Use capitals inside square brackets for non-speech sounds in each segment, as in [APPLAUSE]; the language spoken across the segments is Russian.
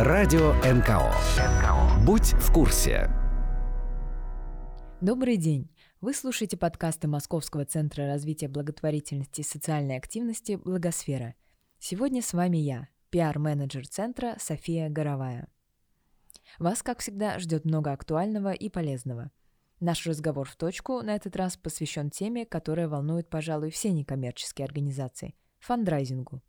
Радио НКО. Будь в курсе. Добрый день. Вы слушаете подкасты Московского центра развития благотворительности и социальной активности «Благосфера». Сегодня с вами я, пиар-менеджер центра София Горовая. Вас, как всегда, ждет много актуального и полезного. Наш разговор в точку на этот раз посвящен теме, которая волнует, пожалуй, все некоммерческие организации – фандрайзингу.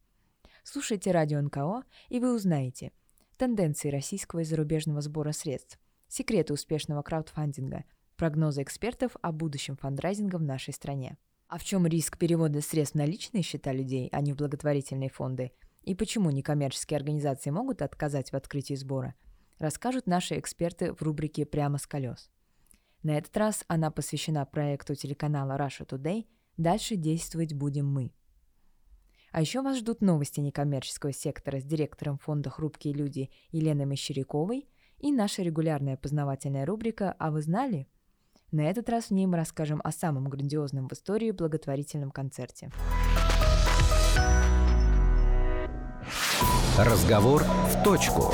Слушайте радио НКО, и вы узнаете тенденции российского и зарубежного сбора средств, секреты успешного краудфандинга – прогнозы экспертов о будущем фандрайзинга в нашей стране. А в чем риск перевода средств на личные счета людей, а не в благотворительные фонды? И почему некоммерческие организации могут отказать в открытии сбора? Расскажут наши эксперты в рубрике «Прямо с колес». На этот раз она посвящена проекту телеканала Russia Today «Дальше действовать будем мы». А еще вас ждут новости некоммерческого сектора с директором фонда «Хрупкие люди» Еленой Мещеряковой и наша регулярная познавательная рубрика «А вы знали?», на этот раз в ней мы расскажем о самом грандиозном в истории благотворительном концерте. Разговор в точку.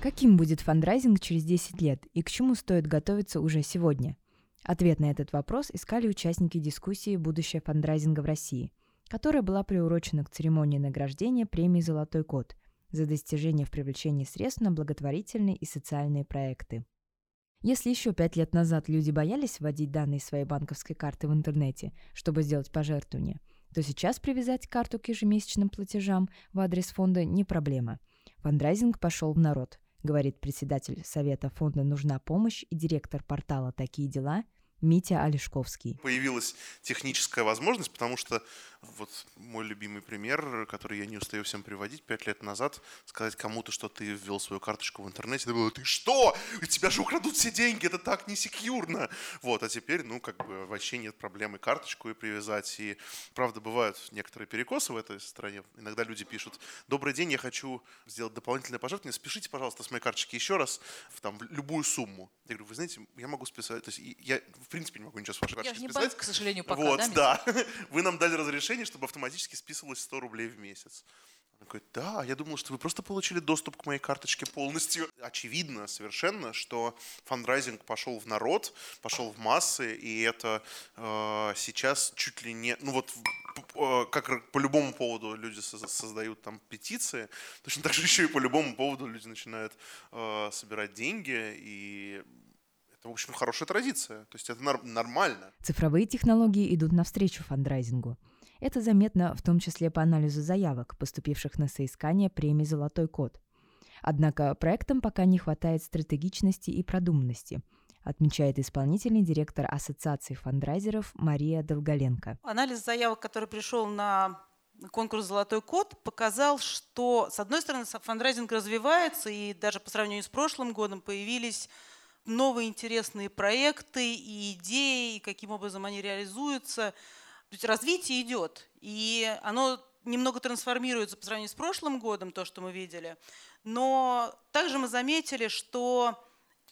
Каким будет фандрайзинг через 10 лет и к чему стоит готовиться уже сегодня? Ответ на этот вопрос искали участники дискуссии «Будущее фандрайзинга в России», которая была приурочена к церемонии награждения премии «Золотой код» за достижение в привлечении средств на благотворительные и социальные проекты. Если еще пять лет назад люди боялись вводить данные своей банковской карты в интернете, чтобы сделать пожертвование, то сейчас привязать карту к ежемесячным платежам в адрес фонда не проблема. Фандрайзинг пошел в народ, говорит председатель Совета фонда «Нужна помощь» и директор портала «Такие дела» Митя Олешковский. Появилась техническая возможность, потому что вот мой любимый пример, который я не устаю всем приводить, пять лет назад сказать кому-то, что ты ввел свою карточку в интернете, это было, ты что? У тебя же украдут все деньги, это так не секьюрно. Вот, а теперь, ну, как бы вообще нет проблемы карточку и привязать. И, правда, бывают некоторые перекосы в этой стране. Иногда люди пишут, добрый день, я хочу сделать дополнительное пожертвование, спешите, пожалуйста, с моей карточки еще раз в там, любую сумму. Я говорю, вы знаете, я могу списать, то есть я, в принципе, не могу ничего с вашей карточки списать. Я не банк, к сожалению, пока, вот, да? да. [LAUGHS] Вы нам дали разрешение приложение, чтобы автоматически списывалось 100 рублей в месяц. Он говорит, да, я думал, что вы просто получили доступ к моей карточке полностью. Очевидно совершенно, что фандрайзинг пошел в народ, пошел в массы, и это э, сейчас чуть ли не, ну вот э, как по любому поводу люди создают там петиции, точно так же еще и по любому поводу люди начинают э, собирать деньги, и это, в общем, хорошая традиция, то есть это нормально. Цифровые технологии идут навстречу фандрайзингу. Это заметно в том числе по анализу заявок, поступивших на соискание премии «Золотой код». Однако проектам пока не хватает стратегичности и продуманности, отмечает исполнительный директор Ассоциации фандрайзеров Мария Долголенко. Анализ заявок, который пришел на конкурс «Золотой код» показал, что, с одной стороны, фандрайзинг развивается, и даже по сравнению с прошлым годом появились новые интересные проекты и идеи, и каким образом они реализуются – то есть развитие идет, и оно немного трансформируется по сравнению с прошлым годом, то, что мы видели. Но также мы заметили, что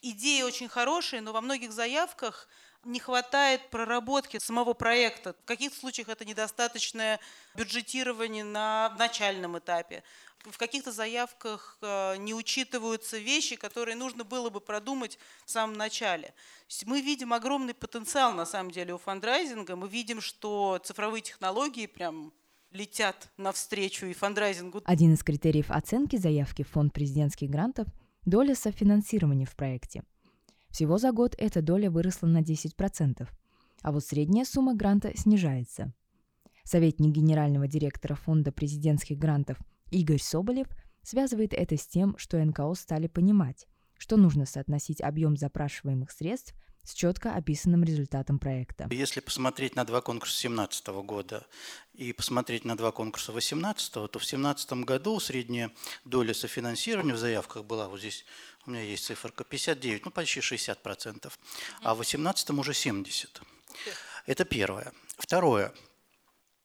идеи очень хорошие, но во многих заявках не хватает проработки самого проекта. В каких случаях это недостаточное бюджетирование на начальном этапе. В каких-то заявках э, не учитываются вещи, которые нужно было бы продумать в самом начале. Мы видим огромный потенциал на самом деле у фандрайзинга. Мы видим, что цифровые технологии прям летят навстречу и фандрайзингу. Один из критериев оценки заявки в фонд президентских грантов – доля софинансирования в проекте – всего за год эта доля выросла на 10%, а вот средняя сумма гранта снижается. Советник генерального директора Фонда президентских грантов Игорь Соболев связывает это с тем, что НКО стали понимать, что нужно соотносить объем запрашиваемых средств с четко описанным результатом проекта. Если посмотреть на два конкурса 2017 года и посмотреть на два конкурса 2018, то в 2017 году средняя доля софинансирования в заявках была, вот здесь у меня есть циферка, 59, ну почти 60%, а в 2018 уже 70%. Это первое. Второе,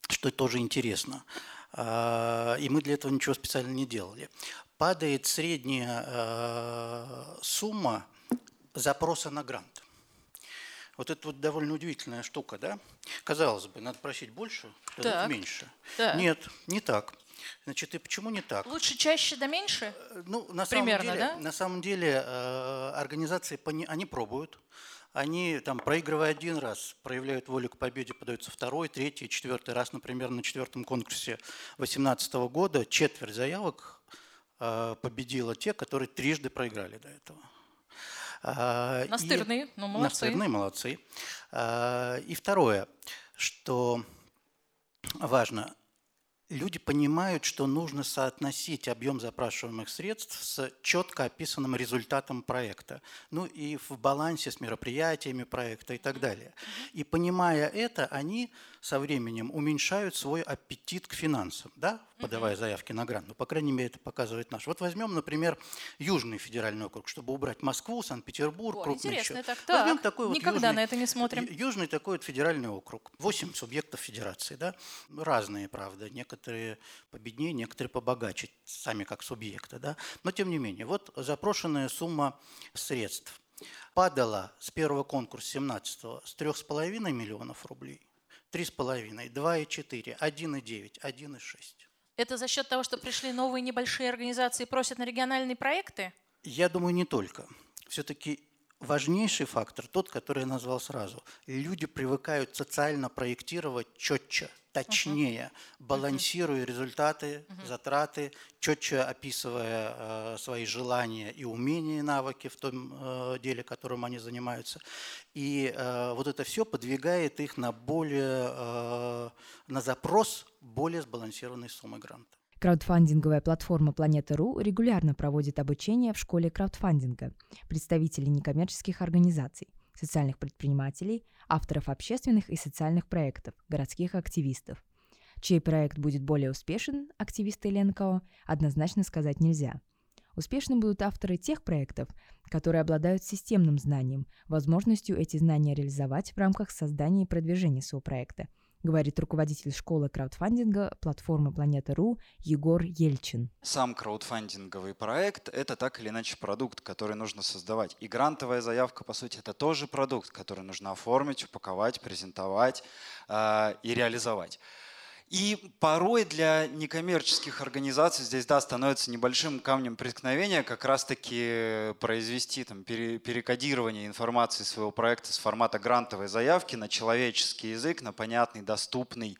что тоже интересно, а, и мы для этого ничего специально не делали. Падает средняя а, сумма запроса на грант. Вот это вот довольно удивительная штука, да? Казалось бы, надо просить больше, дадут меньше. Да. Нет, не так. Значит, и почему не так? Лучше чаще да меньше? Ну, на Примерно, самом деле, да? на самом деле э, организации они пробуют, они там проигрывая один раз, проявляют волю к победе, подаются второй, третий, четвертый раз, например, на четвертом конкурсе 2018 года четверть заявок э, победила те, которые трижды проиграли до этого. А, и- Настырные, ну молодцы. Настырные, молодцы. И второе, что важно, люди понимают, что нужно соотносить объем запрашиваемых средств с четко описанным результатом проекта. Ну и в балансе с мероприятиями проекта и так далее. И понимая это, они со временем уменьшают свой аппетит к финансам, да, подавая заявки на грант. Ну, по крайней мере, это показывает наш. Вот возьмем, например, Южный федеральный округ, чтобы убрать Москву, Санкт-Петербург, О, крупные интересно еще. так. Возьмем Так, такой вот никогда южный- на это не смотрим. Южный такой вот федеральный округ. Восемь субъектов федерации, да? Разные, правда. Некоторые победнее, некоторые побогаче, сами как субъекты, да? Но тем не менее, вот запрошенная сумма средств падала с первого конкурса 17 с 3,5 миллионов рублей, 3,5, 2,4, 1,9, 1,6. Это за счет того, что пришли новые небольшие организации и просят на региональные проекты? Я думаю, не только. Все-таки важнейший фактор тот, который я назвал сразу. Люди привыкают социально проектировать четче, точнее, балансируя результаты, затраты, четче описывая э, свои желания и умения, и навыки в том э, деле, которым они занимаются. И э, вот это все подвигает их на более, э, на запрос более сбалансированной суммы гранта. Краудфандинговая платформа Планета.ру регулярно проводит обучение в школе краудфандинга представителей некоммерческих организаций, социальных предпринимателей, авторов общественных и социальных проектов, городских активистов. Чей проект будет более успешен, активисты или НКО, однозначно сказать нельзя. Успешны будут авторы тех проектов, которые обладают системным знанием, возможностью эти знания реализовать в рамках создания и продвижения своего проекта, говорит руководитель школы краудфандинга платформы Планета.ру Егор Ельчин. Сам краудфандинговый проект – это так или иначе продукт, который нужно создавать. И грантовая заявка, по сути, это тоже продукт, который нужно оформить, упаковать, презентовать э, и реализовать. И порой для некоммерческих организаций здесь, да, становится небольшим камнем преткновения как раз-таки произвести там, пере- перекодирование информации своего проекта с формата грантовой заявки на человеческий язык, на понятный, доступный,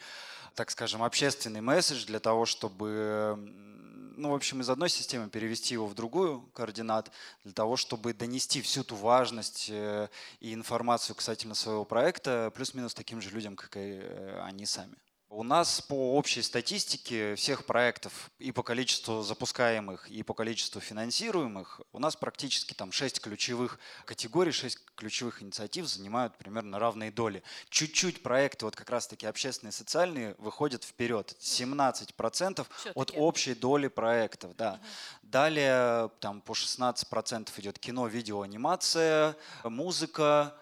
так скажем, общественный месседж для того, чтобы м, ну, в общем, из одной системы перевести его в другую координат, для того, чтобы донести всю ту важность э, и информацию касательно своего проекта плюс-минус таким же людям, как и э, они сами. У нас по общей статистике всех проектов и по количеству запускаемых, и по количеству финансируемых, у нас практически там 6 ключевых категорий, 6 ключевых инициатив занимают примерно равные доли. Чуть-чуть проекты, вот как раз-таки общественные и социальные, выходят вперед. 17% от Всё-таки. общей доли проектов. Да. Далее там по 16% идет кино, видео, анимация, музыка,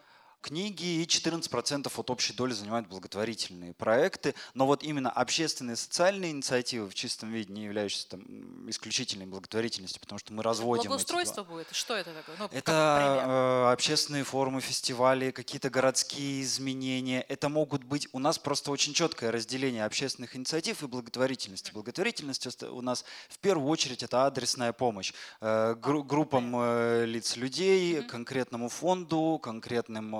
книги и 14% от общей доли занимают благотворительные проекты. Но вот именно общественные и социальные инициативы в чистом виде, не являющиеся там, исключительной благотворительностью, потому что мы разводим эти. Благоустройство будет? Что это такое? Ну. Это э, общественные форумы, фестивали, какие-то городские изменения. Это могут быть... У нас просто очень четкое разделение общественных инициатив и благотворительности. Благотворительность у нас в первую очередь это адресная помощь э, гру- группам э, лиц людей, конкретному фонду, конкретным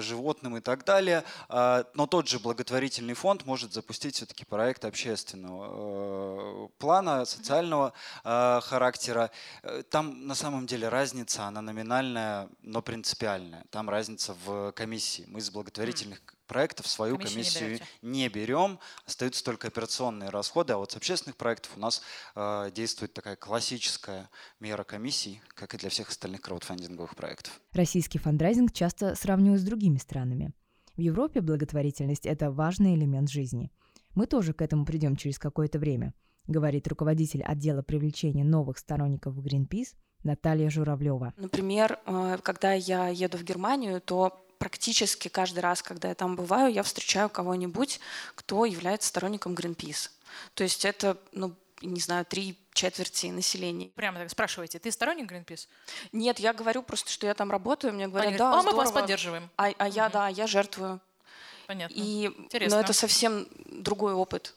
животным и так далее. А, Но тот же благотворительный фонд может запустить все-таки проект общественного э, плана, социального э, характера. Э, Там на самом деле разница, она номинальная, но принципиальная. Там разница в комиссии. Мы из благотворительных проектов свою Комиссию не комиссию берете. не берем, остаются только операционные расходы, а вот с общественных проектов у нас э, действует такая классическая мера комиссий, как и для всех остальных краудфандинговых проектов. Российский фандрайзинг часто сравнивают с другими странами. В Европе благотворительность – это важный элемент жизни. Мы тоже к этому придем через какое-то время, говорит руководитель отдела привлечения новых сторонников в Greenpeace Наталья Журавлева. Например, э, когда я еду в Германию, то практически каждый раз, когда я там бываю, я встречаю кого-нибудь, кто является сторонником Greenpeace. То есть это, ну, не знаю, три четверти населения. Прямо так спрашиваете, ты сторонник Greenpeace? Нет, я говорю просто, что я там работаю, мне говорят, Они да, говорят, «А, мы вас здорово». поддерживаем. А, а я, Мгм. да, я жертвую. Понятно. И, Интересно. но это совсем другой опыт.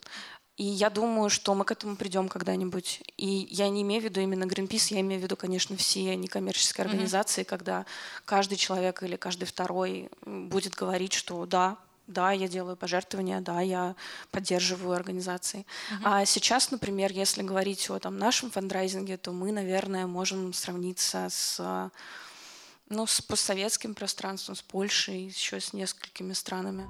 И я думаю, что мы к этому придем когда-нибудь. И я не имею в виду именно Greenpeace, я имею в виду, конечно, все некоммерческие организации, mm-hmm. когда каждый человек или каждый второй будет говорить, что да, да, я делаю пожертвования, да, я поддерживаю организации. Uh-huh. А сейчас, например, если говорить о там, нашем фандрайзинге, то мы, наверное, можем сравниться с, ну, с постсоветским пространством, с Польшей, еще с несколькими странами.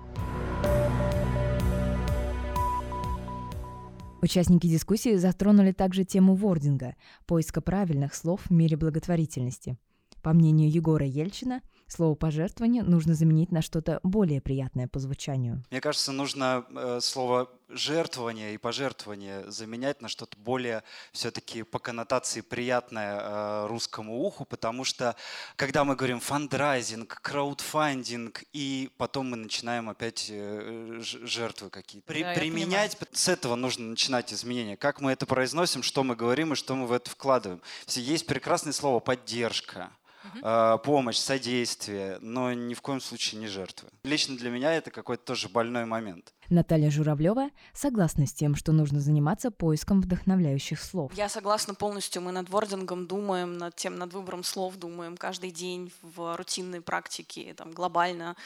Участники дискуссии затронули также тему вординга – поиска правильных слов в мире благотворительности. По мнению Егора Ельчина, слово «пожертвование» нужно заменить на что-то более приятное по звучанию. Мне кажется, нужно э, слово «жертвование» и «пожертвование» заменять на что-то более все-таки по коннотации приятное э, русскому уху, потому что когда мы говорим фандрайзинг, краудфандинг, и потом мы начинаем опять э, жертвы какие-то. При, да, применять, с этого нужно начинать изменения. Как мы это произносим, что мы говорим и что мы в это вкладываем. Есть прекрасное слово «поддержка» угу. помощь, содействие, но ни в коем случае не жертвы. Лично для меня это какой-то тоже больной момент. Наталья Журавлева согласна с тем, что нужно заниматься поиском вдохновляющих слов. Я согласна полностью. Мы над вордингом думаем, над тем, над выбором слов думаем каждый день в рутинной практике, там, глобально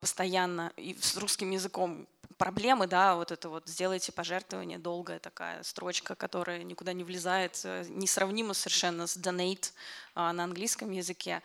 постоянно и с русским языком проблемы, да, вот это вот сделайте пожертвование, долгая такая строчка, которая никуда не влезает, э, несравнима совершенно с donate на английском языке.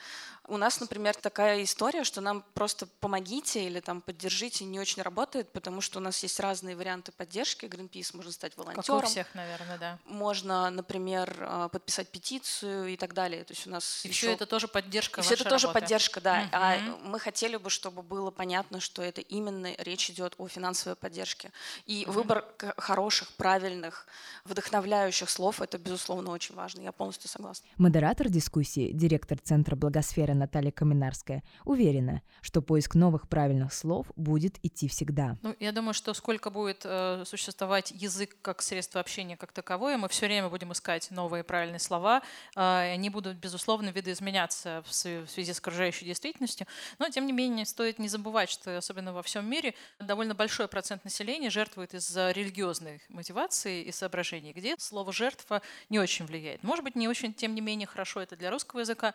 У нас, например, такая история, что нам просто помогите или там поддержите не очень работает, потому что у нас есть разные варианты поддержки. Greenpeace можно стать волонтером. Как у всех, наверное, да. Можно, например, а, подписать петицию и так далее. То есть у нас и еще... все это тоже поддержка. И все это тоже поддержка, да. Угу. А мы хотели бы, чтобы было понятно, что это именно речь идет о финансовой поддержке. И угу. выбор хороших, правильных, вдохновляющих слов это безусловно очень важно. Я полностью согласна. Модератор дискуссии, директор Центра благосферы Наталья Каменарская, уверена, что поиск новых правильных слов будет идти всегда. Ну, я думаю, что сколько будет э, существовать язык как средство общения как таковое, мы все время будем искать новые правильные слова, э, они будут, безусловно, видоизменяться в связи с окружающей действительностью. Но, тем не менее, стоит не забывать, что особенно во всем мире довольно большой процент населения жертвует из-за религиозной мотивации и соображений, где слово «жертва» не очень влияет. Может быть, не очень, тем не менее, хорошо это для русского языка.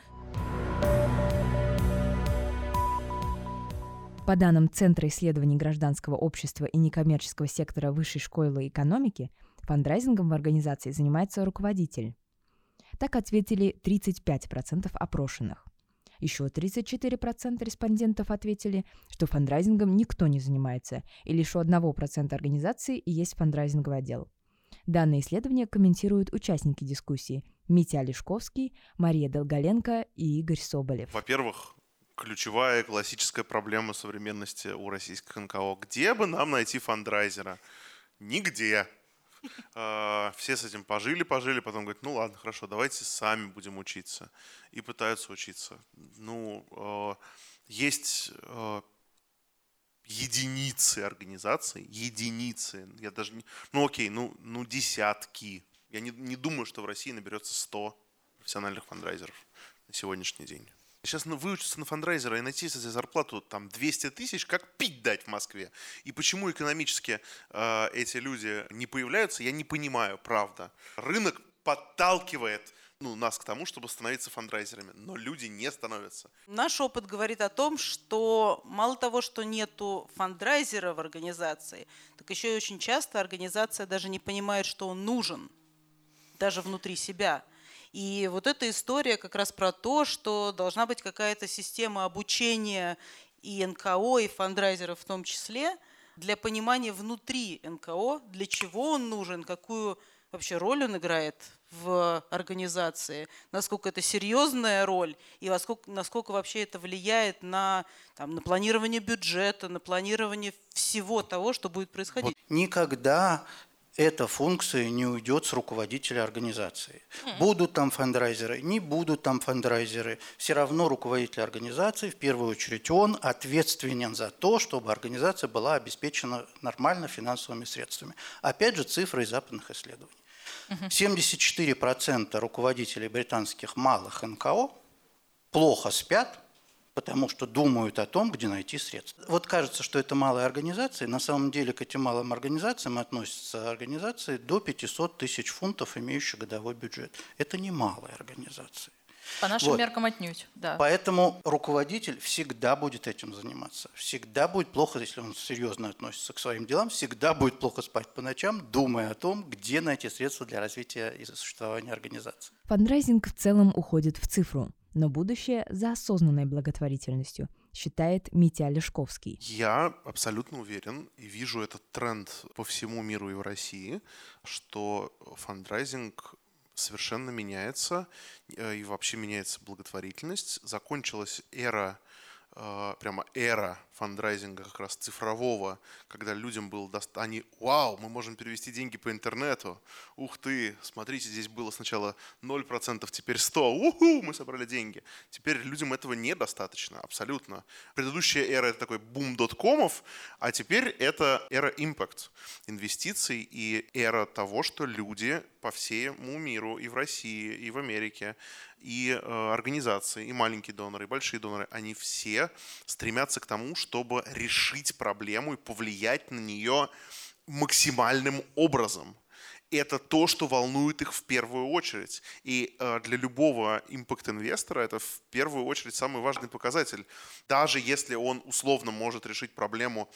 По данным Центра исследований гражданского общества и некоммерческого сектора Высшей школы экономики, фандрайзингом в организации занимается руководитель. Так ответили 35% опрошенных. Еще 34% респондентов ответили, что фандрайзингом никто не занимается, и лишь у 1% организации есть фандрайзинговый отдел. Данное исследование комментируют участники дискуссии Митя Олешковский, Мария Долголенко и Игорь Соболев. Во-первых, ключевая классическая проблема современности у российских НКО. Где бы нам найти фандрайзера? Нигде. [LAUGHS] А, все с этим пожили, пожили, потом говорят, ну ладно, хорошо, давайте сами будем учиться. И пытаются учиться. Ну, а, есть а, единицы организаций, единицы, я даже не, ну окей, ну, ну десятки. Я не, не думаю, что в России наберется 100 профессиональных фандрайзеров на сегодняшний день. Сейчас выучиться на фандрайзера и найти себе зарплату там 200 тысяч, как пить дать в Москве. И почему экономически э, эти люди не появляются, я не понимаю, правда. Рынок подталкивает ну, нас к тому, чтобы становиться фандрайзерами, но люди не становятся. Наш опыт говорит о том, что мало того, что нету фандрайзера в организации, так еще и очень часто организация даже не понимает, что он нужен, даже внутри себя – и вот эта история как раз про то, что должна быть какая-то система обучения и НКО, и фандрайзеров в том числе, для понимания внутри НКО, для чего он нужен, какую вообще роль он играет в организации, насколько это серьезная роль и насколько, насколько вообще это влияет на, там, на планирование бюджета, на планирование всего того, что будет происходить. Никогда эта функция не уйдет с руководителя организации. Будут там фандрайзеры, не будут там фандрайзеры. Все равно руководитель организации, в первую очередь он, ответственен за то, чтобы организация была обеспечена нормально финансовыми средствами. Опять же, цифры из западных исследований. 74% руководителей британских малых НКО плохо спят потому что думают о том, где найти средства. Вот кажется, что это малые организации. На самом деле к этим малым организациям относятся организации до 500 тысяч фунтов, имеющие годовой бюджет. Это не малые организации. По нашим Вот. меркам отнюдь, да. Поэтому руководитель всегда будет этим заниматься. Всегда будет плохо, если он серьезно относится к своим делам, всегда будет плохо спать по ночам, думая о том, где найти средства для развития и существования организации. Фандрайзинг в целом уходит в цифру, но будущее за осознанной благотворительностью, считает Митя Олешковский. Я абсолютно уверен и вижу этот тренд по всему миру и в России, что фандрайзинг совершенно меняется, э, и вообще меняется благотворительность. Закончилась эра, э, прямо эра фандрайзинга как раз цифрового, когда людям было доста... Они, вау, мы можем перевести деньги по интернету. Ух ты, смотрите, здесь было сначала 0%, теперь 100. Уху, мы собрали деньги. Теперь людям этого недостаточно, абсолютно. Предыдущая эра это такой бум доткомов, а теперь это эра импакт инвестиций и эра того, что люди по всему миру и в России, и в Америке, и э, организации, и маленькие доноры, и большие доноры, они все стремятся к тому, чтобы решить проблему и повлиять на нее максимальным образом. Это то, что волнует их в первую очередь. И э, для любого импакт-инвестора это в первую очередь самый важный показатель. Даже если он условно может решить проблему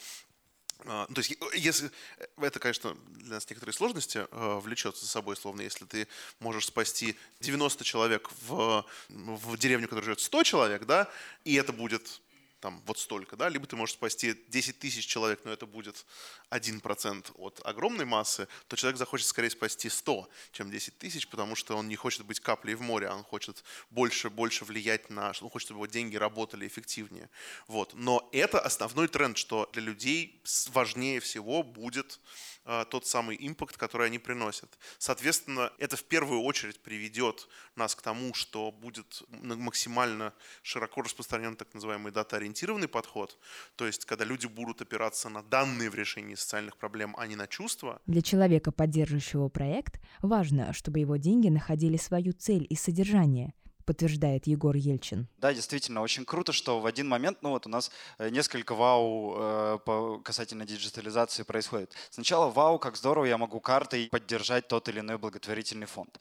а, ну, То есть, э, если э, это, конечно, для нас некоторые сложности э, влечет за собой, словно если ты можешь спасти 90 человек в, в деревню, в которой живет 100 человек, да, и это будет там вот столько, да, либо ты можешь спасти 10 тысяч человек, но это будет 1% от огромной массы, то человек захочет скорее спасти 100, чем 10 тысяч, потому что он не хочет быть каплей в море, а он хочет больше, больше влиять на, он хочет, чтобы его деньги работали эффективнее. Вот. Но это основной тренд, что для людей важнее всего будет тот самый импакт, который они приносят. Соответственно, это в первую очередь приведет нас к тому, что будет максимально широко распространен так называемый дата-ориентированный подход, то есть когда люди будут опираться на данные в решении социальных проблем, а не на чувства, Для человека, поддерживающего проект, важно, чтобы его деньги находили свою цель и содержание, подтверждает Егор Ельчин. Да, действительно, очень круто, что в один момент, ну вот у нас э, несколько вау э, по, касательно диджитализации происходит. Сначала вау, как здорово, я могу картой поддержать тот или иной благотворительный фонд.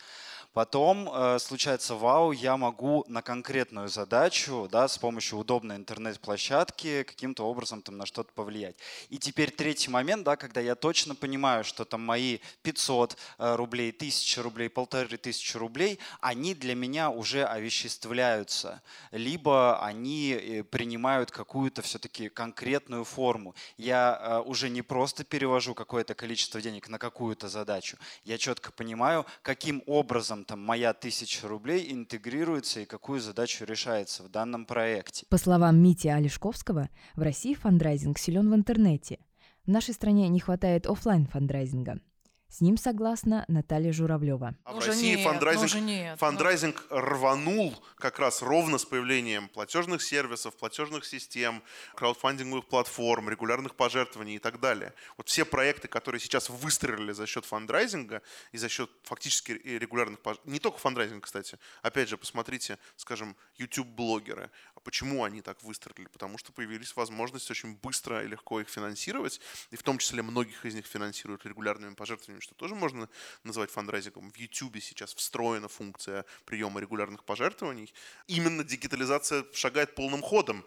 Потом э, случается вау, я могу на конкретную задачу, да, с помощью удобной интернет-площадки каким-то образом там на что-то повлиять. И теперь третий момент, да, когда я точно понимаю, что там мои 500 э, рублей, 1000 рублей, полторы тысячи рублей, они для меня уже овеществляются, либо они э, принимают какую-то все-таки конкретную форму. Я э, уже не просто перевожу какое-то количество денег на какую-то задачу, я четко понимаю, каким образом там моя тысяча рублей интегрируется и какую задачу решается в данном проекте. По словам Мити Олешковского, в России фандрайзинг силен в интернете. В нашей стране не хватает оффлайн фандрайзинга. С ним согласна Наталья Журавлева. А Ну в уже России нет, фандрайзинг, ну уже нет, ну. фандрайзинг рванул как раз ровно с появлением платежных сервисов, платежных систем, краудфандинговых платформ, регулярных пожертвований и так далее. Вот все проекты, которые сейчас выстрелили за счет фандрайзинга и за счет фактически регулярных пож- не только фандрайзинг, кстати. Опять же, посмотрите, скажем, YouTube-блогеры. А Почему они так выстрелили? Потому что появились возможности очень быстро и легко их финансировать, и в том числе многих из них финансируют регулярными пожертвованиями, что тоже можно назвать фандрайзингом. В YouTube сейчас встроена функция приема регулярных пожертвований. Именно дигитализация шагает полным ходом.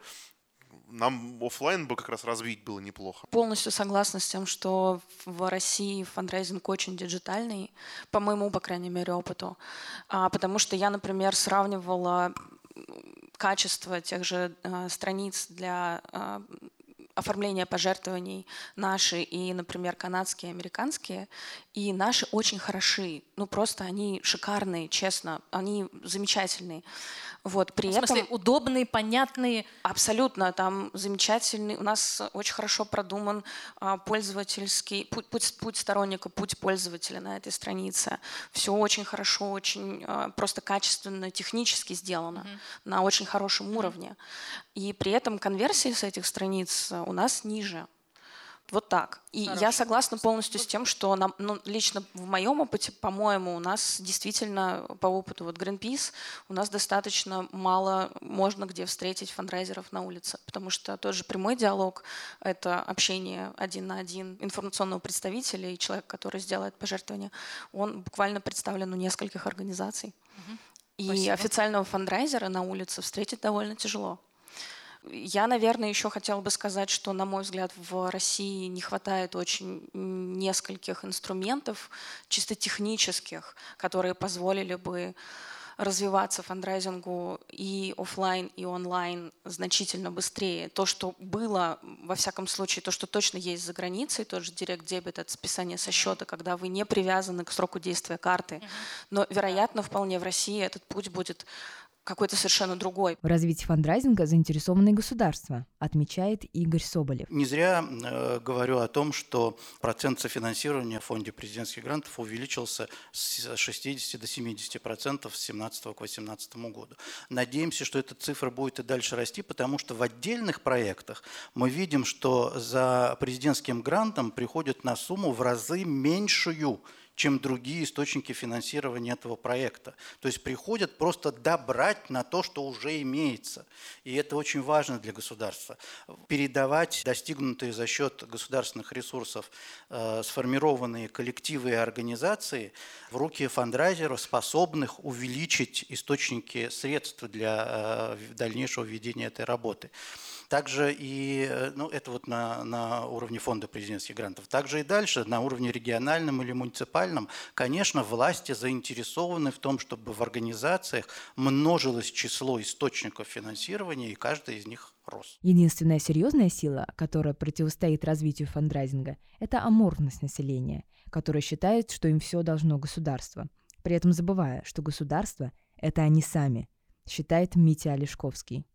Нам оффлайн бы как раз развить было неплохо. Полностью согласна с тем, что в России фандрайзинг очень диджитальный, по моему, по крайней мере, опыту. А, потому что я, например, сравнивала качество тех же а, страниц для а, оформления пожертвований наши и, например, канадские, американские. И наши очень хороши. Ну, просто они шикарные, честно. Они замечательные. Вот, при В этом... смысле, удобные, понятные. Абсолютно, там замечательный, у нас очень хорошо продуман а, пользовательский путь, путь, путь сторонника, путь пользователя на этой странице. Все очень хорошо, очень а, просто качественно, технически сделано на очень хорошем уровне. И при этом конверсии с этих страниц у нас ниже. Вот так. И Хорошо. я согласна полностью с тем, что нам, ну, лично в моем опыте, по-моему, у нас действительно по опыту вот Greenpeace у нас достаточно мало можно где встретить фандрайзеров на улице, потому что тот же прямой диалог — это общение один на один информационного представителя и человек, который сделает пожертвование, он буквально представлен у нескольких организаций. И Спасибо. официального фандрайзера на улице встретить довольно тяжело. Я, наверное, еще хотела бы сказать, что, на мой взгляд, в России не хватает очень нескольких инструментов, чисто технических, которые позволили бы развиваться фандрайзингу и оффлайн, и онлайн значительно быстрее. То, что было, во всяком случае, то, что точно есть за границей, тот же direct debit, это списание со счета, когда вы не привязаны к сроку действия карты. Но, вероятно, вполне в России этот путь будет какой-то совершенно другой. В развитии фандрайзинга заинтересованы государства, отмечает Игорь Соболев. Не зря э, говорю о том, что процент софинансирования в фонде президентских грантов увеличился с 60 до 70 процентов с 2017 к 2018 году. Надеемся, что эта цифра будет и дальше расти, потому что в отдельных проектах мы видим, что за президентским грантом приходят на сумму в разы меньшую, чем другие источники финансирования этого проекта. То есть приходят просто добрать на то, что уже имеется. И это очень важно для государства. Передавать достигнутые за счет государственных ресурсов э, сформированные коллективы и организации в руки фандрайзеров, способных увеличить источники средств для э, дальнейшего ведения этой работы. Также и, э, ну, это вот на, на уровне фонда президентских грантов. Также и дальше, на уровне региональном или муниципальном, конечно, власти заинтересованы в том, чтобы в организациях множилось число источников финансирования, и каждый из них рос. Единственная серьезная сила, которая противостоит развитию фандрайзинга, это аморфность населения, которое считает, что им все должно государство, при этом забывая, что государство – это они сами, считает Митя Олешковский.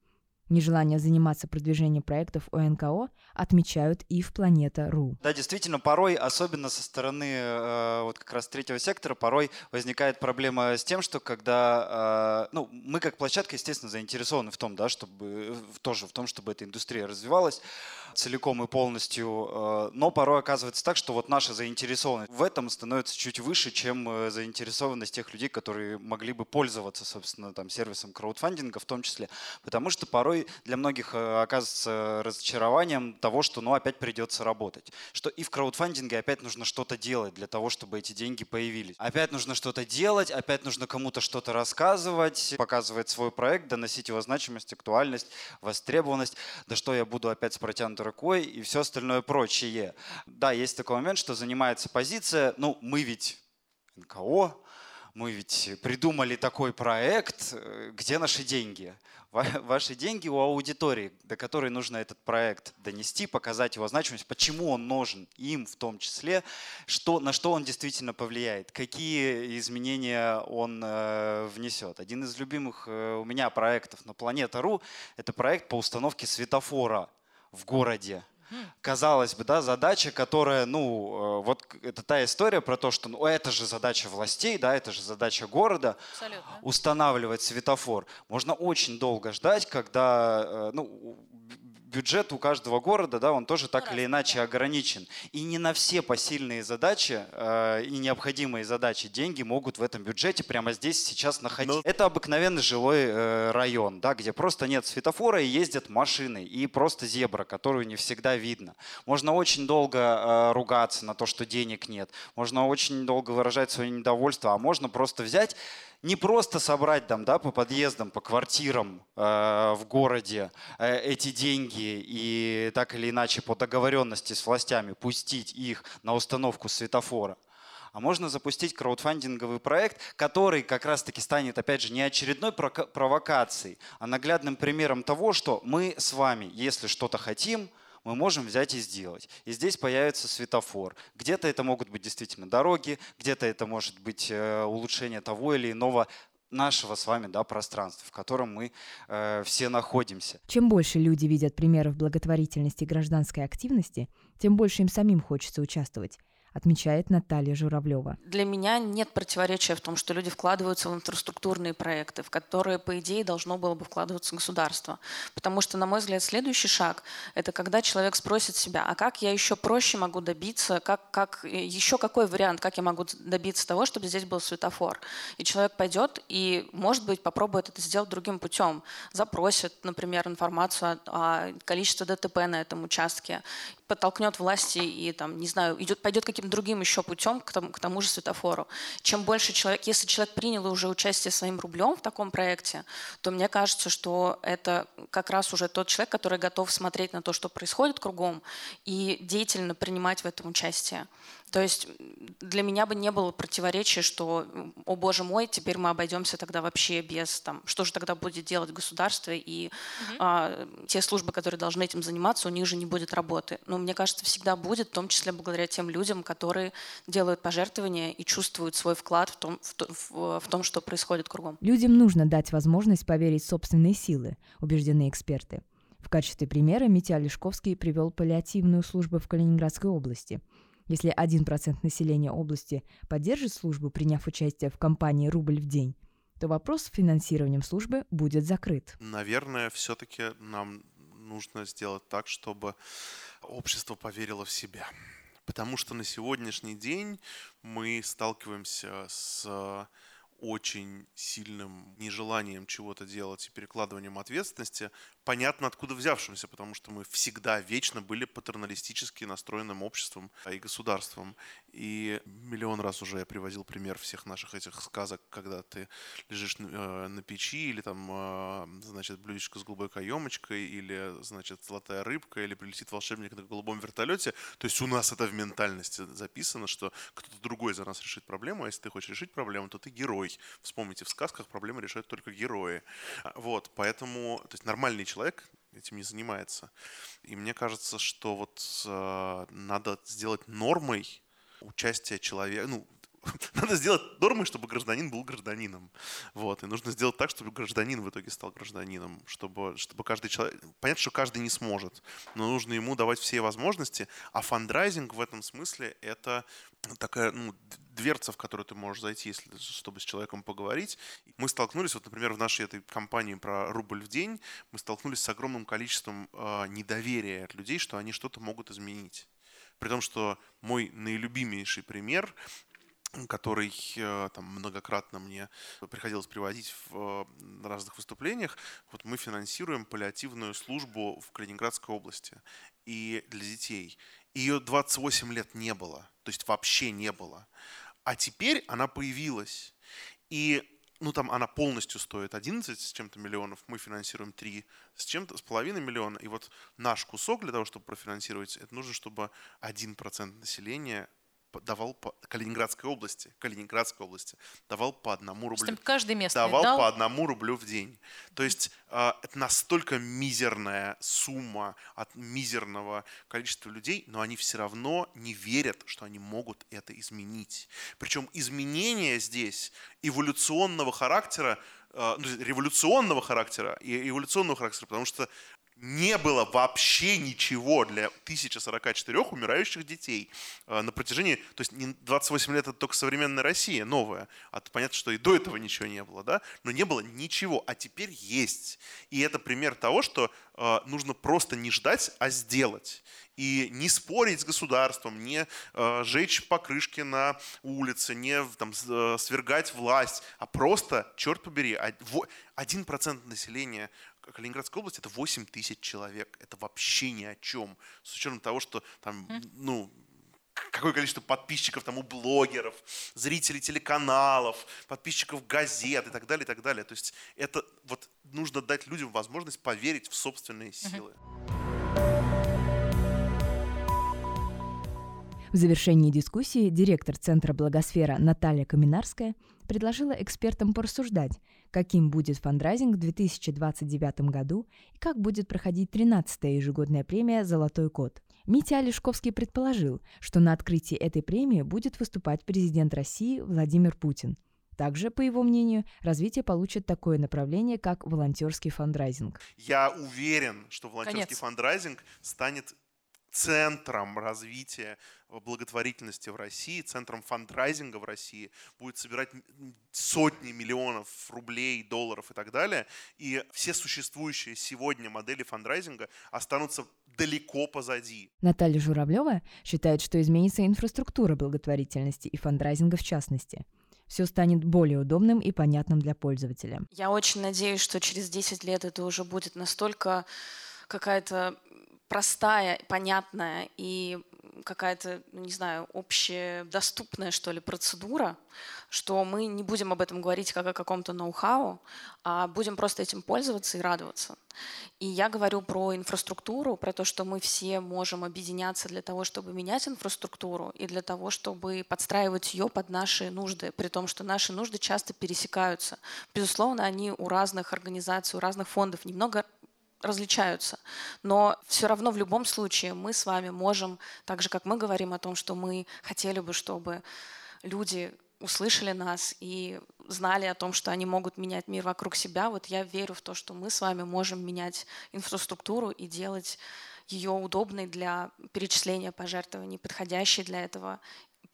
Нежелание заниматься продвижением проектов ОНКО отмечают и в Планета.ру. Да, действительно, порой, особенно со стороны э, вот как раз третьего сектора, порой возникает проблема с тем, что когда, э, ну, мы как площадка, естественно, заинтересованы в том, да, чтобы, тоже в том, чтобы эта индустрия развивалась целиком и полностью, э, но порой оказывается так, что вот наша заинтересованность в этом становится чуть выше, чем э, заинтересованность тех людей, которые могли бы пользоваться, собственно, там, сервисом краудфандинга в том числе, потому что порой для многих э, оказывается разочарованием того, что ну опять придется работать. Что и в краудфандинге опять нужно что-то делать для того, чтобы эти деньги появились. Опять нужно что-то делать, опять нужно кому-то что-то рассказывать, показывать свой проект, доносить его значимость, актуальность, востребованность. Да что я буду опять с протянутой рукой и все остальное прочее. Да, есть такой момент, что занимается позиция, ну мы ведь НКО, мы ведь придумали такой проект, где наши деньги? Ва- Ваши деньги у аудитории, до которой нужно этот проект донести, показать его значимость, почему он нужен им в том числе, что, на что он действительно повлияет, какие изменения он э, внесет. Один из любимых э, у меня проектов на Планета.ру – это проект по установке светофора в городе. Казалось бы, да, задача, которая, ну, э, вот это та история про то, что, ну, это же задача властей, да, это же задача города, Абсолютно. устанавливать светофор. Можно очень долго ждать, когда, э, ну, бюджет у каждого города, да, он тоже так или иначе ограничен. И не на все посильные задачи э, и необходимые задачи деньги могут в этом бюджете прямо здесь сейчас находить. Это обыкновенный жилой э, район, да, где просто нет светофора и ездят машины, и просто зебра, которую не всегда видно. Можно очень долго э, ругаться на то, что денег нет. Можно очень долго выражать свое недовольство, а можно просто взять не просто собрать там, да, по подъездам, по квартирам э, в городе э, эти деньги и так или иначе по договоренности с властями пустить их на установку светофора. А можно запустить краудфандинговый проект, который как раз-таки станет, опять же, не очередной провокацией, а наглядным примером того, что мы с вами, если что-то хотим, мы можем взять и сделать. И здесь появится светофор. Где-то это могут быть действительно дороги, где-то это может быть э, улучшение того или иного нашего с вами да, пространства, в котором мы э, все находимся. Чем больше люди видят примеров благотворительности и гражданской активности, тем больше им самим хочется участвовать. Отмечает Наталья Журавлева. Для меня нет противоречия в том, что люди вкладываются в инфраструктурные проекты, в которые, по идее, должно было бы вкладываться государство. Потому что, на мой взгляд, следующий шаг – это когда человек спросит себя, а как я еще проще могу добиться, как, как, еще какой вариант, как я могу добиться того, чтобы здесь был светофор. И человек пойдет и, может быть, попробует это сделать другим путем. Запросит, например, информацию о, о количестве ДТП на этом участке, подтолкнет власти и, там, не знаю, идет, пойдет каким-то другим еще путем к тому, к тому же светофору. Чем больше человек, если человек принял уже участие своим рублем в таком проекте, то мне кажется, что это как раз уже тот человек, который готов смотреть на то, что происходит кругом, и деятельно принимать в этом участие. То есть для меня бы не было противоречия, что, о боже мой, теперь мы обойдемся тогда вообще без, там, что же тогда будет делать государство, и угу. а, те службы, которые должны этим заниматься, у них же не будет работы. Но мне кажется, всегда будет, в том числе благодаря тем людям, которые делают пожертвования и чувствуют свой вклад в том, в, в, в том что происходит кругом. Людям нужно дать возможность поверить в собственные силы, убеждены эксперты. В качестве примера Митя Лешковский привел паллиативную службу в Калининградской области – если 1% населения области поддержит службу, приняв участие в кампании «Рубль в день», то вопрос с финансированием службы будет закрыт. Наверное, все-таки нам нужно сделать так, чтобы общество поверило в себя. Потому что на сегодняшний день мы сталкиваемся с очень сильным нежеланием чего-то делать и перекладыванием ответственности понятно откуда взявшимся, потому что мы всегда вечно были патерналистически настроенным обществом и государством. И миллион раз уже я приводил пример всех наших этих сказок, когда ты лежишь на, э, печи, или там, э, значит, блюдечко с голубой каемочкой, или, значит, золотая рыбка, или прилетит волшебник на голубом вертолете. То есть у нас это в ментальности записано, что кто-то другой за нас решит проблему, а если ты хочешь решить проблему, то ты герой. Вспомните, в сказках проблемы решают только герои. Вот, поэтому, то есть нормальный человек человек этим не занимается. И мне кажется, что вот э, надо сделать нормой участие человека, ну, [LAUGHS] надо сделать нормой, чтобы гражданин был гражданином. Вот. И нужно сделать так, чтобы гражданин в итоге стал гражданином. Чтобы, чтобы каждый человек... Понятно, что каждый не сможет, но нужно ему давать все возможности. А фандрайзинг в этом смысле — это такая ну, дверца, в которую ты можешь зайти, если, чтобы с человеком поговорить. Мы столкнулись, вот, например, в нашей этой компании про рубль в день, мы столкнулись с огромным количеством э, недоверия от людей, что они что-то могут изменить. При том, что мой наилюбимейший пример который э, там, многократно мне приходилось приводить в разных выступлениях, вот мы финансируем паллиативную службу в Калининградской области и для детей. Ее 28 лет не было, то есть вообще не было. А теперь она появилась. И ну там она полностью стоит 11 с чем-то миллионов, мы финансируем 3 с чем-то, с половиной миллиона. И вот наш кусок для того, чтобы профинансировать, это нужно, чтобы 1% населения давал по Калининградской области, Калининградской области давал по одному рублю. каждый местный давал дал? по одному рублю в день. То есть э, это настолько мизерная сумма от мизерного количества людей, но они все равно не верят, что они могут это изменить. Причем изменения здесь эволюционного характера, э, революционного характера и эволюционного характера, потому что не было вообще ничего для 1044 умирающих детей э, на протяжении, то есть 28 лет это только современная Россия, новая, а понятно, что и до этого ничего не было, да, но не было ничего, а теперь есть. И это пример того, что э, нужно просто не ждать, а сделать. И не спорить с государством, не э, жечь покрышки на улице, не там, свергать власть, а просто, черт побери, один процент населения Калининградская область это 8 тысяч человек. Это вообще ни о чем. С учетом того, что там, ну, какое количество подписчиков там у блогеров, зрителей телеканалов, подписчиков газет и так далее, и так далее. То есть это вот нужно дать людям возможность поверить в собственные силы. В завершении дискуссии директор Центра Благосфера Наталья Каминарская предложила экспертам порассуждать, каким будет фандрайзинг в 2029 году и как будет проходить 13-я ежегодная премия «Золотой код». Митя Олешковский предположил, что на открытии этой премии будет выступать президент России Владимир Путин. Также, по его мнению, развитие получит такое направление, как волонтерский фандрайзинг. Я уверен, что волонтерский Конец. фандрайзинг станет центром развития благотворительности в России, центром фандрайзинга в России, будет собирать сотни миллионов рублей, долларов и так далее. И все существующие сегодня модели фандрайзинга останутся далеко позади. Наталья Журавлева считает, что изменится инфраструктура благотворительности и фандрайзинга в частности. Все станет более удобным и понятным для пользователя. Я очень надеюсь, что через 10 лет это уже будет настолько какая-то простая, понятная и какая-то, ну, не знаю, общедоступная, что ли, процедура, что мы не будем об этом говорить как о каком-то ноу-хау, а будем просто этим пользоваться и радоваться. И я говорю про инфраструктуру, про то, что мы все можем объединяться для того, чтобы менять инфраструктуру и для того, чтобы подстраивать ее под наши нужды, при том, что наши нужды часто пересекаются. Безусловно, они у разных организаций, у разных фондов немного различаются. Но все равно в любом случае мы с вами можем, так же как мы говорим о том, что мы хотели бы, чтобы люди услышали нас и знали о том, что они могут менять мир вокруг себя, вот я верю в то, что мы с вами можем менять инфраструктуру и делать ее удобной для перечисления пожертвований, подходящей для этого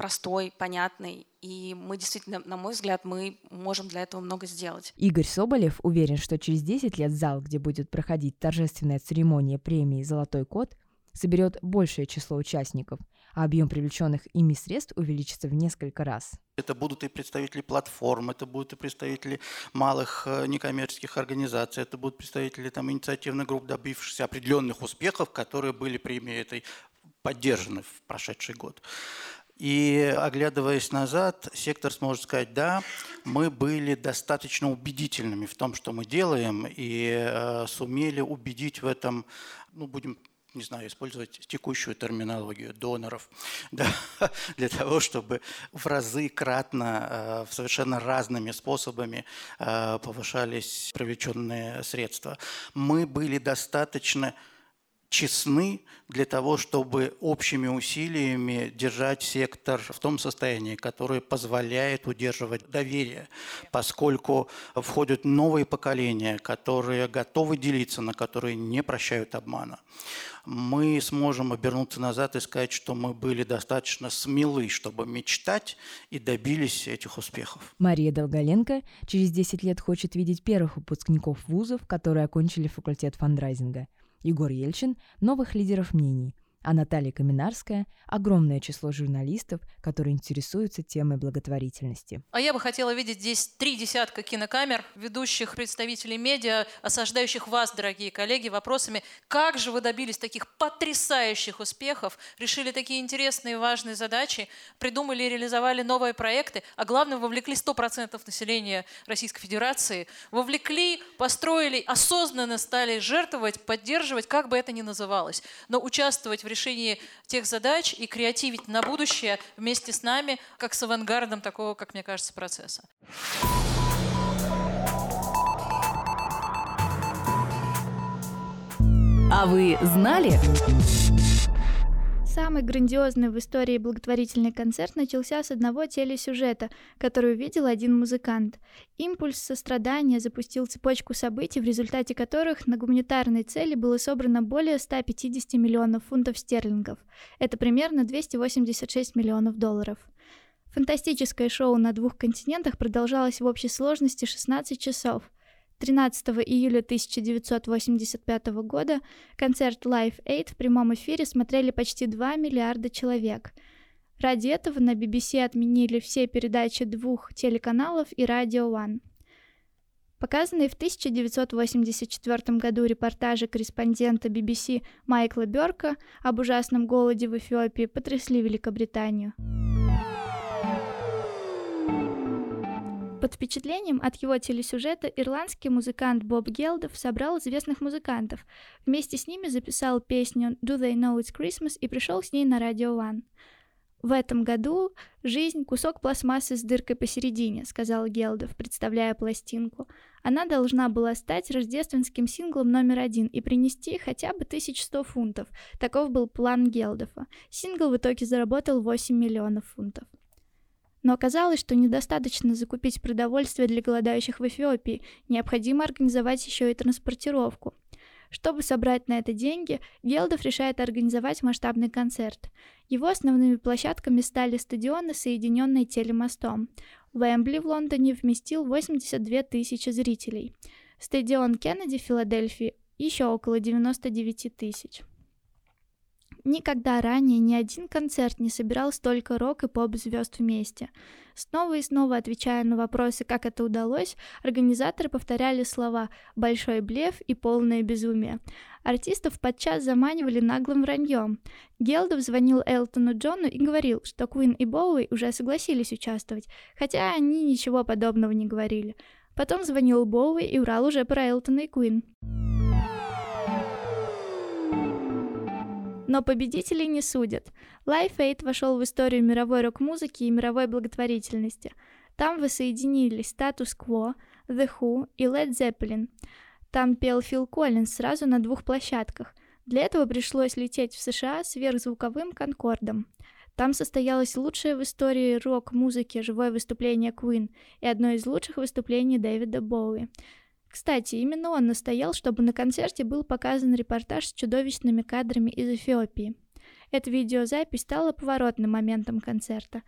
простой, понятный. И мы действительно, на мой взгляд, мы можем для этого много сделать. Игорь Соболев уверен, что через 10 лет зал, где будет проходить торжественная церемония премии «Золотой кот», соберет большее число участников, а объем привлеченных ими средств увеличится в несколько раз. Это будут и представители платформ, это будут и представители малых э, некоммерческих организаций, это будут представители там, инициативных групп, добившихся определенных успехов, которые были премией этой поддержаны в прошедший год. И оглядываясь назад, сектор сможет сказать, да, мы были достаточно убедительными в том, что мы делаем, и э, сумели убедить в этом, ну, будем не знаю, использовать текущую терминологию доноров, [LAUGHS] да, для того, чтобы в разы кратно, э, совершенно разными способами э, повышались привлеченные средства. Мы были достаточно честны для того, чтобы общими усилиями держать сектор в том состоянии, которое позволяет удерживать доверие, поскольку входят новые поколения, которые готовы делиться, на которые не прощают обмана. Мы сможем обернуться назад и сказать, что мы были достаточно смелы, чтобы мечтать и добились этих успехов. Мария Долголенко через 10 лет хочет видеть первых выпускников вузов, которые окончили факультет фандрайзинга – Егор Ельчин – новых лидеров мнений, а Наталья Каминарская – огромное число журналистов, которые интересуются темой благотворительности. А я бы хотела видеть здесь три десятка кинокамер, ведущих представителей медиа, осаждающих вас, дорогие коллеги, вопросами, как же вы добились таких потрясающих успехов, решили такие интересные и важные задачи, придумали и реализовали новые проекты, а главное, вовлекли 100% населения Российской Федерации, вовлекли, построили, осознанно стали жертвовать, поддерживать, как бы это ни называлось, но участвовать в решении тех задач и креативить на будущее вместе с нами, как с авангардом такого, как мне кажется, процесса. А вы знали? Самый грандиозный в истории благотворительный концерт начался с одного телесюжета, который увидел один музыкант. Импульс сострадания запустил цепочку событий, в результате которых на гуманитарной цели было собрано более 150 миллионов фунтов стерлингов. Это примерно 286 миллионов долларов. Фантастическое шоу на двух континентах продолжалось в общей сложности 16 часов – 13 июля 1985 года концерт Live Aid в прямом эфире смотрели почти 2 миллиарда человек. Ради этого на BBC отменили все передачи двух телеканалов и Radio One. Показанные в 1984 году репортажи корреспондента BBC Майкла Берка об ужасном голоде в Эфиопии потрясли Великобританию. Под впечатлением от его телесюжета ирландский музыкант Боб Гелдов собрал известных музыкантов. Вместе с ними записал песню «Do They Know It's Christmas» и пришел с ней на Радио One. «В этом году жизнь — кусок пластмассы с дыркой посередине», — сказал Гелдов, представляя пластинку. Она должна была стать рождественским синглом номер один и принести хотя бы 1100 фунтов. Таков был план Гелдова. Сингл в итоге заработал 8 миллионов фунтов. Но оказалось, что недостаточно закупить продовольствие для голодающих в Эфиопии, необходимо организовать еще и транспортировку. Чтобы собрать на это деньги, Гелдов решает организовать масштабный концерт. Его основными площадками стали стадионы, соединенные телемостом. Уэмбли в Лондоне вместил 82 тысячи зрителей. Стадион Кеннеди в Филадельфии еще около 99 тысяч. Никогда ранее ни один концерт не собирал столько рок и поп-звезд вместе. Снова и снова отвечая на вопросы, как это удалось, организаторы повторяли слова «большой блеф» и «полное безумие». Артистов подчас заманивали наглым враньем. Гелдов звонил Элтону Джону и говорил, что Куин и Боуи уже согласились участвовать, хотя они ничего подобного не говорили. Потом звонил Боуи и врал уже про Элтона и Куин. Но победителей не судят. Life Aid вошел в историю мировой рок-музыки и мировой благотворительности. Там воссоединились Status Quo, The Who и Led Zeppelin. Там пел Фил Коллинз сразу на двух площадках. Для этого пришлось лететь в США сверхзвуковым «Конкордом». Там состоялось лучшее в истории рок-музыки живое выступление Queen и одно из лучших выступлений Дэвида Боуи. Кстати, именно он настоял, чтобы на концерте был показан репортаж с чудовищными кадрами из Эфиопии. Эта видеозапись стала поворотным моментом концерта.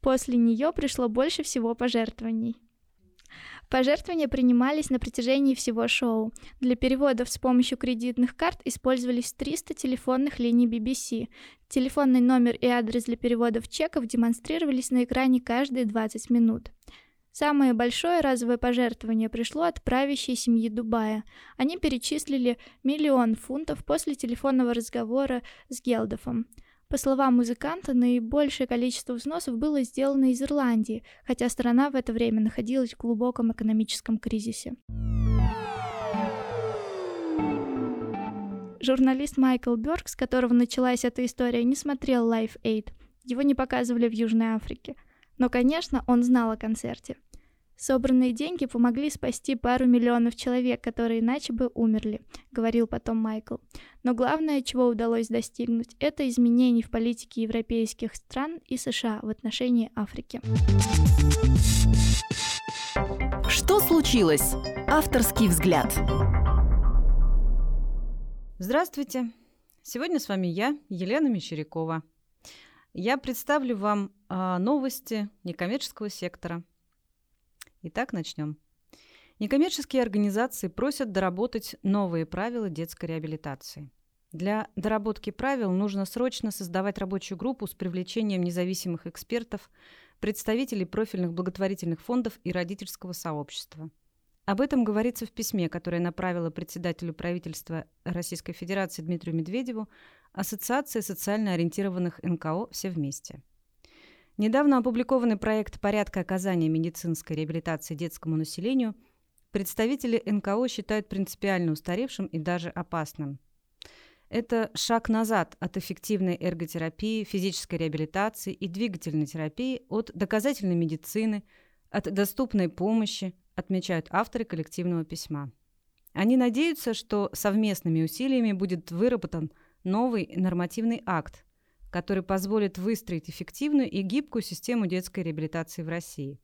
После нее пришло больше всего пожертвований. Пожертвования принимались на протяжении всего шоу. Для переводов с помощью кредитных карт использовались 300 телефонных линий BBC. Телефонный номер и адрес для переводов чеков демонстрировались на экране каждые 20 минут. Самое большое разовое пожертвование пришло от правящей семьи Дубая. Они перечислили миллион фунтов после телефонного разговора с Гелдофом. По словам музыканта, наибольшее количество взносов было сделано из Ирландии, хотя страна в это время находилась в глубоком экономическом кризисе. Журналист Майкл Бёрк, с которого началась эта история, не смотрел Live Aid. Его не показывали в Южной Африке. Но, конечно, он знал о концерте. Собранные деньги помогли спасти пару миллионов человек, которые иначе бы умерли, говорил потом Майкл. Но главное, чего удалось достигнуть, это изменений в политике европейских стран и США в отношении Африки. Что случилось? Авторский взгляд. Здравствуйте. Сегодня с вами я, Елена Мещерякова. Я представлю вам а, новости некоммерческого сектора – Итак, начнем. Некоммерческие организации просят доработать новые правила детской реабилитации. Для доработки правил нужно срочно создавать рабочую группу с привлечением независимых экспертов, представителей профильных благотворительных фондов и родительского сообщества. Об этом говорится в письме, которое направила председателю правительства Российской Федерации Дмитрию Медведеву Ассоциация социально ориентированных НКО «Все вместе». Недавно опубликованный проект порядка оказания медицинской реабилитации детскому населению представители НКО считают принципиально устаревшим и даже опасным. Это шаг назад от эффективной эрготерапии, физической реабилитации и двигательной терапии, от доказательной медицины, от доступной помощи, отмечают авторы коллективного письма. Они надеются, что совместными усилиями будет выработан новый нормативный акт, который позволит выстроить эффективную и гибкую систему детской реабилитации в России.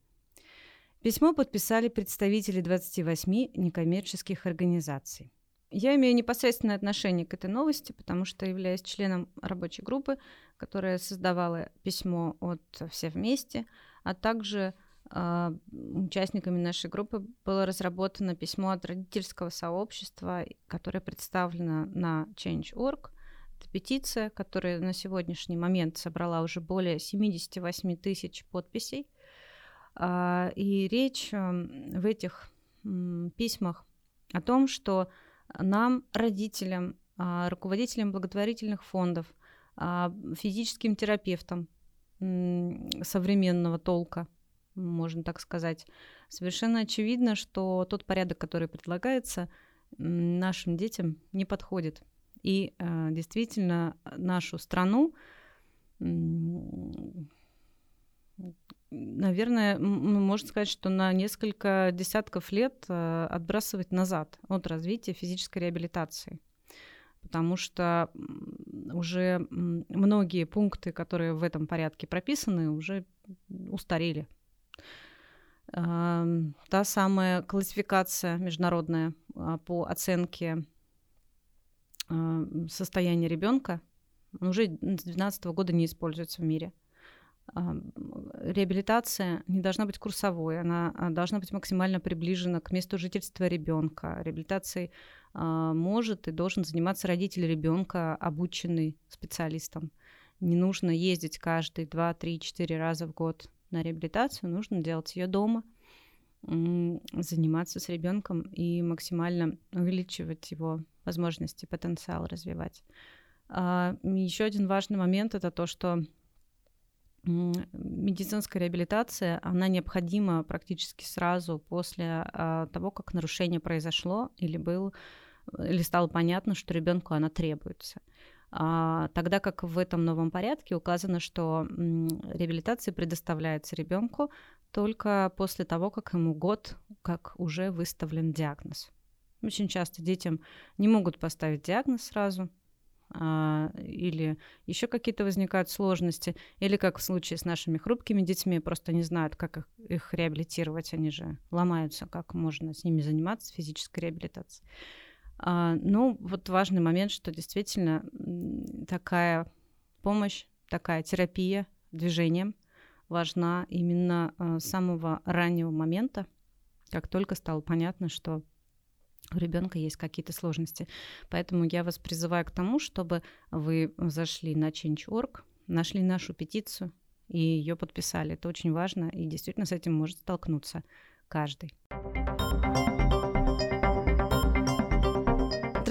Письмо подписали представители 28 некоммерческих организаций. Я имею непосредственное отношение к этой новости, потому что являюсь членом рабочей группы, которая создавала письмо от «Все вместе», а также участниками нашей группы было разработано письмо от родительского сообщества, которое представлено на Change.org. Это петиция, которая на сегодняшний момент собрала уже более 78 тысяч подписей. А, и речь эм, в этих письмах о том, что нам, родителям, а, руководителям благотворительных фондов, а, физическим терапевтам современного толка, можно так сказать, совершенно очевидно, что тот порядок, который предлагается, нашим детям не подходит. И э, действительно нашу страну, наверное, можно сказать, что на несколько десятков лет э, отбрасывать назад от развития физической реабилитации. Потому что уже многие пункты, которые в этом порядке прописаны, уже устарели. Та самая классификация международная а, по оценке состояние ребенка уже с 2012 года не используется в мире. Реабилитация не должна быть курсовой, она а, должна быть максимально приближена к месту жительства ребенка. Реабилитацией а, может и должен заниматься родитель ребенка, обученный специалистом. Не нужно ездить каждые 2, 3, 4 раза в год на реабилитацию, нужно делать ее дома, заниматься с ребенком и максимально увеличивать его возможности, потенциал развивать. Еще один важный момент это то, что медицинская реабилитация, она необходима практически сразу после а, того, как нарушение произошло или был или стало понятно, что ребенку она требуется. А, тогда как в этом новом порядке указано, что реабилитация предоставляется ребенку только после того, как ему год, как уже выставлен диагноз. Очень часто детям не могут поставить диагноз сразу, а, или еще какие-то возникают сложности, или как в случае с нашими хрупкими детьми, просто не знают, как их, их реабилитировать, они же ломаются, как можно с ними заниматься физической реабилитацией. А, ну, вот важный момент, что действительно такая помощь, такая терапия движением важна именно а, с самого раннего момента, как только стало понятно, что у ребенка есть какие-то сложности. Поэтому я вас призываю к тому, чтобы вы зашли на Change.org, нашли нашу петицию и ее подписали. Это очень важно, и действительно с этим может столкнуться каждый.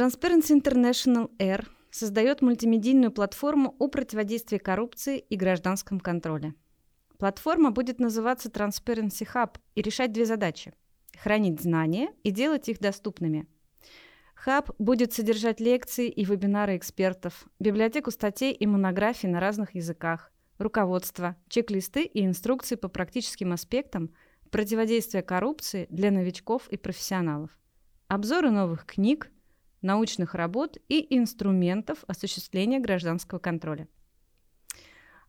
Transparency International R создает мультимедийную платформу о противодействии коррупции и гражданском контроле. Платформа будет называться Transparency Hub и решать две задачи – хранить знания и делать их доступными. Хаб будет содержать лекции и вебинары экспертов, библиотеку статей и монографий на разных языках, руководство, чек-листы и инструкции по практическим аспектам противодействия коррупции для новичков и профессионалов, обзоры новых книг, научных работ и инструментов осуществления гражданского контроля.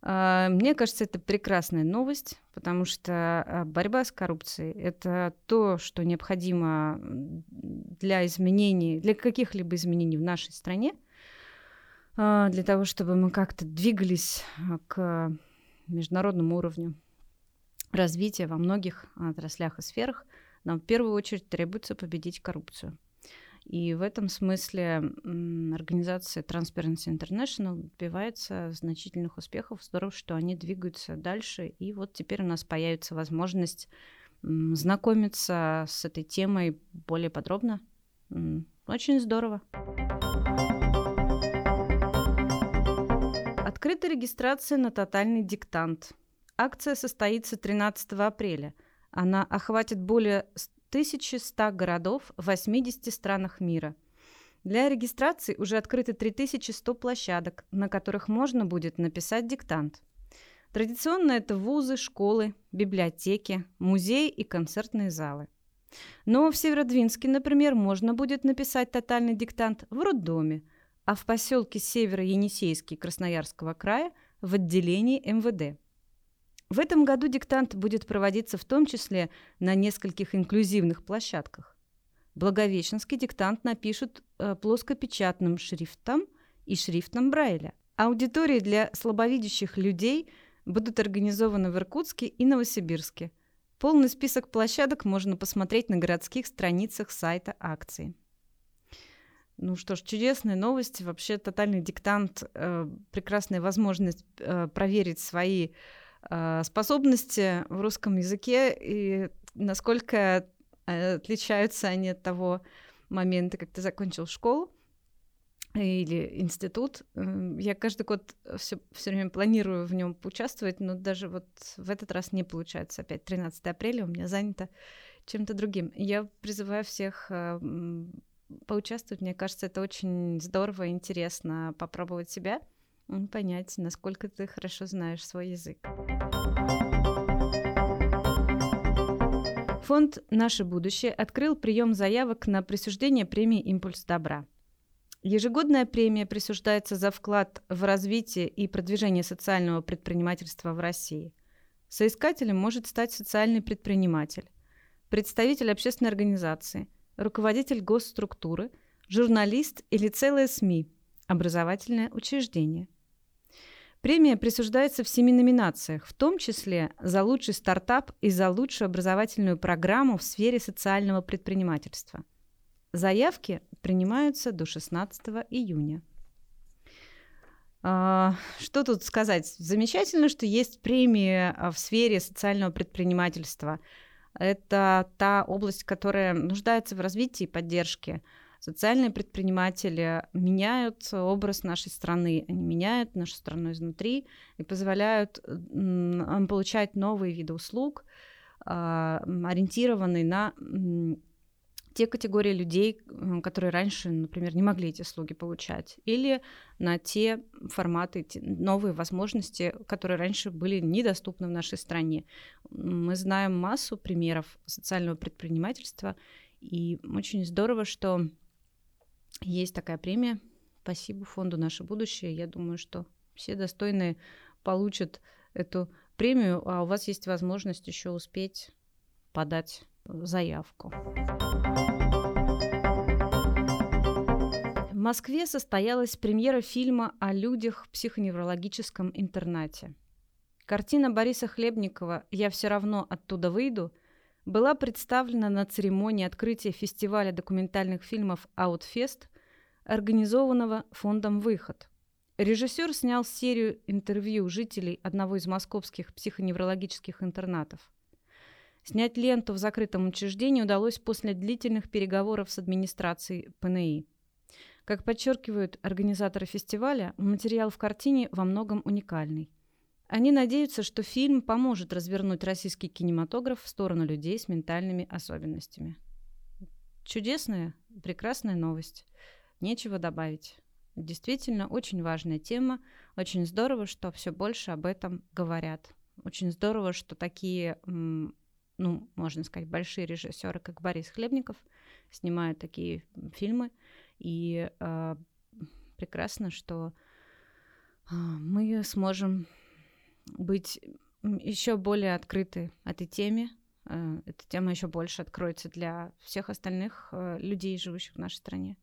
А, мне кажется, это прекрасная новость, потому что а, борьба с коррупцией – это то, что необходимо для изменений, для каких-либо изменений в нашей стране, а, для того, чтобы мы как-то двигались к международному уровню развития во многих отраслях и сферах, нам в первую очередь требуется победить коррупцию. И в этом смысле организация Transparency International добивается значительных успехов. Здорово, что они двигаются дальше. И вот теперь у нас появится возможность знакомиться с этой темой более подробно. Очень здорово. Открыта регистрация на тотальный диктант. Акция состоится 13 апреля. Она охватит более 1100 городов в 80 странах мира. Для регистрации уже открыты 3100 площадок, на которых можно будет написать диктант. Традиционно это вузы, школы, библиотеки, музеи и концертные залы. Но в Северодвинске, например, можно будет написать тотальный диктант в роддоме, а в поселке Северо-Енисейский Красноярского края в отделении МВД. В этом году диктант будет проводиться в том числе на нескольких инклюзивных площадках. Благовещенский диктант напишут э, плоскопечатным шрифтом и шрифтом Брайля. Аудитории для слабовидящих людей будут организованы в Иркутске и Новосибирске. Полный список площадок можно посмотреть на городских страницах сайта акции. Ну что ж, чудесная новость. Вообще тотальный диктант э, прекрасная возможность э, проверить свои способности в русском языке и насколько э, отличаются они от того момента, как ты закончил школу или институт. Я каждый год все, время планирую в нем поучаствовать, но даже вот в этот раз не получается. Опять 13 апреля у меня занято чем-то другим. Я призываю всех а, поучаствовать. Мне кажется, это очень здорово и интересно попробовать себя — понять, насколько ты хорошо знаешь свой язык. Фонд «Наше будущее» открыл прием заявок на присуждение премии «Импульс добра». Ежегодная премия присуждается за вклад в развитие и продвижение социального предпринимательства в России. Соискателем может стать социальный предприниматель, представитель общественной организации, руководитель госструктуры, журналист или целое СМИ, образовательное учреждение. Премия присуждается в семи номинациях, в том числе за лучший стартап и за лучшую образовательную программу в сфере социального предпринимательства. Заявки принимаются до 16 июня. А, что тут сказать? Замечательно, что есть премии а, в сфере социального предпринимательства. Это та область, которая нуждается в развитии и поддержке. Социальные предприниматели меняют образ нашей страны, они меняют нашу страну изнутри и позволяют получать новые виды услуг, а, ориентированные на те категории людей, которые раньше, например, не могли эти услуги получать, или на те форматы, те новые возможности, которые раньше были недоступны в нашей стране. Мы знаем массу примеров социального предпринимательства, и очень здорово, что есть такая премия. Спасибо фонду «Наше будущее». Я думаю, что все достойные получат эту премию, а у вас есть возможность еще успеть подать заявку. В Москве состоялась премьера фильма о людях в психоневрологическом интернате. Картина Бориса Хлебникова «Я все равно оттуда выйду» была представлена на церемонии открытия фестиваля документальных фильмов «Аутфест», организованного фондом «Выход». Режиссер снял серию интервью жителей одного из московских психоневрологических интернатов. Снять ленту в закрытом учреждении удалось после длительных переговоров с администрацией ПНИ. Как подчеркивают организаторы фестиваля, материал в картине во многом уникальный. Они надеются, что фильм поможет развернуть российский кинематограф в сторону людей с ментальными особенностями. Чудесная, прекрасная новость. Нечего добавить. Действительно, очень важная тема. Очень здорово, что все больше об этом говорят. Очень здорово, что такие, ну, можно сказать, большие режиссеры, как Борис Хлебников, снимают такие фильмы. И э, прекрасно, что э, мы сможем быть еще более открыты этой теме. Э, эта тема еще больше откроется для всех остальных э, людей, живущих в нашей стране.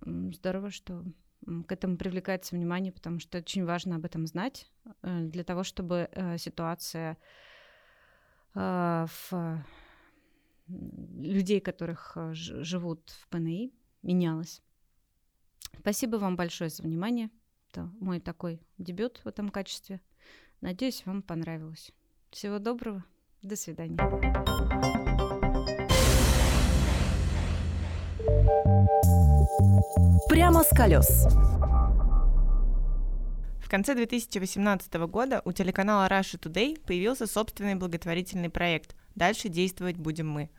Здорово, что к этому привлекается внимание, потому что очень важно об этом знать, э, для того, чтобы ситуация в людей, которых живут в ПНИ, менялась. Спасибо вам большое за внимание. Это мой такой дебют в этом качестве. Надеюсь, вам понравилось. Всего доброго. До свидания. Прямо с колес. В конце 2018 года у телеканала Russia Today появился собственный благотворительный проект «Дальше действовать будем мы».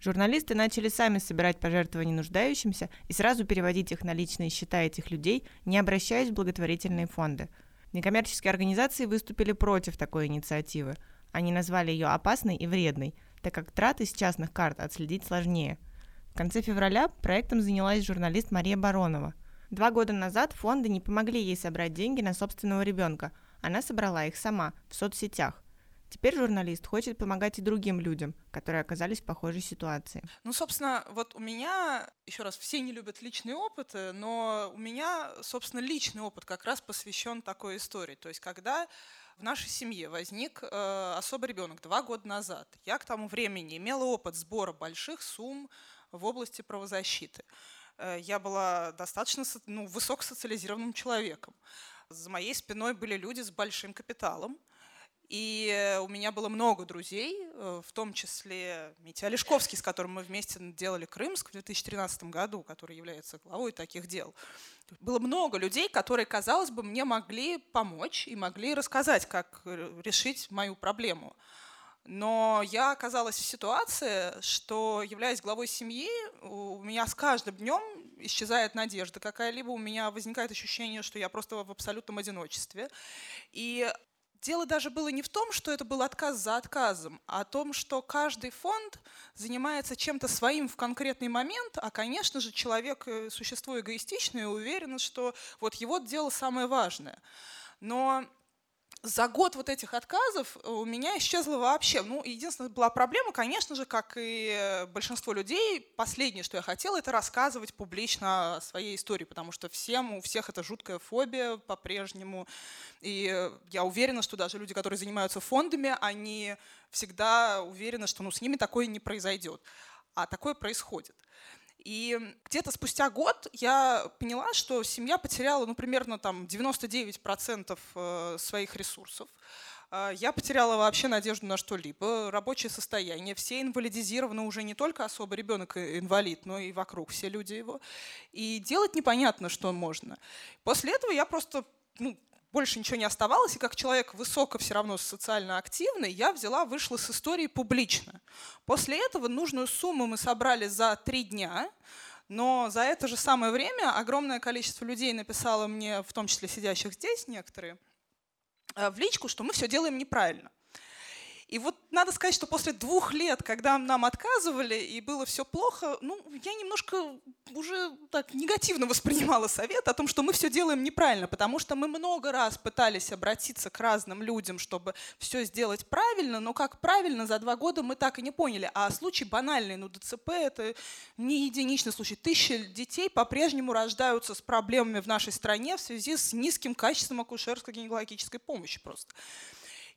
Журналисты начали сами собирать пожертвования нуждающимся и сразу переводить их на личные счета этих людей, не обращаясь в благотворительные фонды – Некоммерческие организации выступили против такой инициативы. Они назвали ее опасной и вредной, так как траты с частных карт отследить сложнее. В конце февраля проектом занялась журналист Мария Баронова. Два года назад фонды не помогли ей собрать деньги на собственного ребенка. Она собрала их сама, в соцсетях. Теперь журналист хочет помогать и другим людям, которые оказались в похожей ситуации. Ну, собственно, вот у меня, еще раз, все не любят личные опыты, но у меня, собственно, личный опыт как раз посвящен такой истории. То есть, когда в нашей семье возник э, особый ребенок два года назад, я к тому времени имела опыт сбора больших сумм в области правозащиты. Э, я была достаточно ну, высокосоциализированным человеком. За моей спиной были люди с большим капиталом, и у меня было много друзей, э, в том числе Митя Олешковский, с которым мы вместе делали Крымск в 2013 году, который является главой таких дел. Было много людей, которые, казалось бы, мне могли помочь и могли рассказать, как э, решить мою проблему. Но я оказалась в ситуации, что, являясь главой семьи, у меня с каждым днем исчезает надежда какая-либо, у меня возникает ощущение, что я просто в абсолютном одиночестве. И Дело даже было не в том, что это был отказ за отказом, а о том, что каждый фонд занимается чем-то своим в конкретный момент, а, конечно же, человек э, – существо эгоистичное и уверен, что вот его дело самое важное. Но за год вот этих отказов у меня исчезло вообще. Ну, единственная была проблема, конечно же, как и большинство людей, последнее, что я хотела, это рассказывать публично о своей истории, потому что всем, у всех это жуткая фобия по-прежнему. И я уверена, что даже люди, которые занимаются фондами, они всегда уверены, что ну, с ними такое не произойдет. А такое происходит. И где-то спустя год я поняла, что семья потеряла, ну, примерно там 99% э, своих ресурсов. Э, я потеряла вообще надежду на что-либо, рабочее состояние. Все инвалидизированы уже не только особо ребенок инвалид, но и вокруг все люди его. И делать непонятно, что можно. После этого я просто ну, больше ничего не оставалось, и как человек высоко все равно социально активный, я взяла, вышла с истории публично. После этого нужную сумму мы собрали за три дня, но за это же самое время огромное количество людей написало мне, в том числе сидящих здесь некоторые, э, в личку, что мы все делаем неправильно. И вот надо сказать, что после двух лет, когда нам отказывали и было все плохо, ну, я немножко уже так негативно воспринимала совет о том, что мы все делаем неправильно, потому что мы много раз пытались обратиться к разным людям, чтобы все сделать правильно, но как правильно за два года мы так и не поняли. А случай банальный, ну, ДЦП — это не единичный случай. Тысячи детей по-прежнему рождаются с проблемами в нашей стране в связи с низким качеством акушерско-гинекологической помощи просто.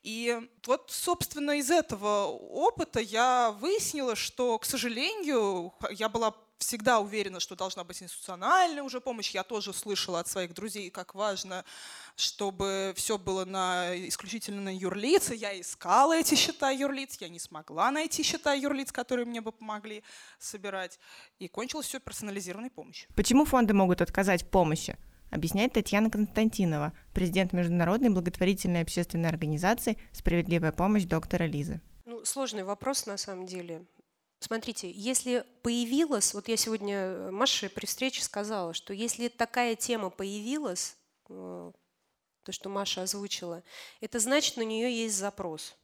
И вот, собственно, из этого опыта я выяснила, что, к сожалению, я была всегда уверена, что должна быть институциональная уже помощь. Я тоже слышала от своих друзей, как важно, чтобы все было на, исключительно на юрлиц. Я искала эти счета юрлиц, я не смогла найти счета юрлиц, которые мне бы помогли собирать. И кончилось все персонализированной помощью. Почему фонды могут отказать в помощи? Объясняет Татьяна Константинова, президент Международной благотворительной общественной организации «Справедливая помощь» доктора Лизы. Ну, сложный вопрос на самом деле. Смотрите, если появилась, вот я сегодня э, Маше при встрече сказала, что если такая тема появилась, э, то, что Маша озвучила, это значит, на нее есть запрос.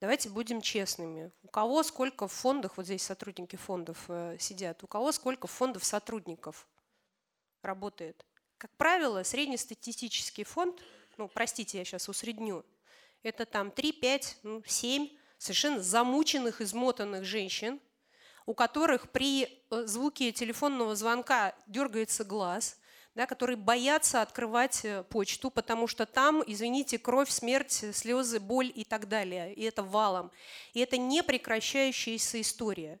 Давайте будем честными. У кого сколько в фондах, вот здесь сотрудники фондов э, сидят, у кого сколько фондов сотрудников работает? Как правило, среднестатистический фонд, ну, простите, я сейчас усредню, это там 3, 5, ну, 7 совершенно замученных, измотанных женщин, у которых при э, звуке телефонного звонка дергается глаз, да, которые боятся открывать э, почту, потому что там, извините, кровь, смерть, слезы, боль и так далее. И это валом. И это непрекращающаяся история.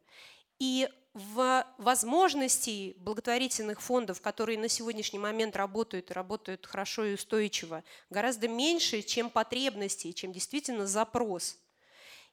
И в возможностей благотворительных фондов, которые на сегодняшний момент работают и работают хорошо и устойчиво, гораздо меньше, чем потребностей, чем действительно запрос.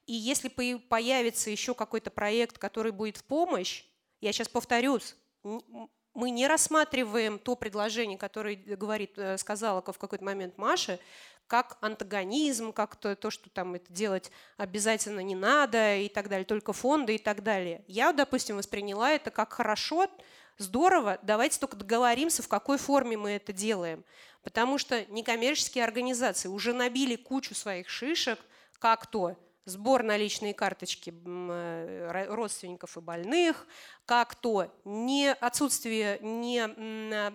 И если появится еще какой-то проект, который будет в помощь, я сейчас повторюсь, мы не рассматриваем то предложение, которое говорит, э, сказала в какой-то момент Маша, как антагонизм, как то, то, что там это делать обязательно не надо и так далее, только фонды и так далее. Я, допустим, восприняла это как хорошо, здорово, давайте только договоримся, в какой форме мы это делаем. Потому что некоммерческие организации уже набили кучу своих шишек, как то сбор наличной карточки э, родственников и больных, как то не отсутствие не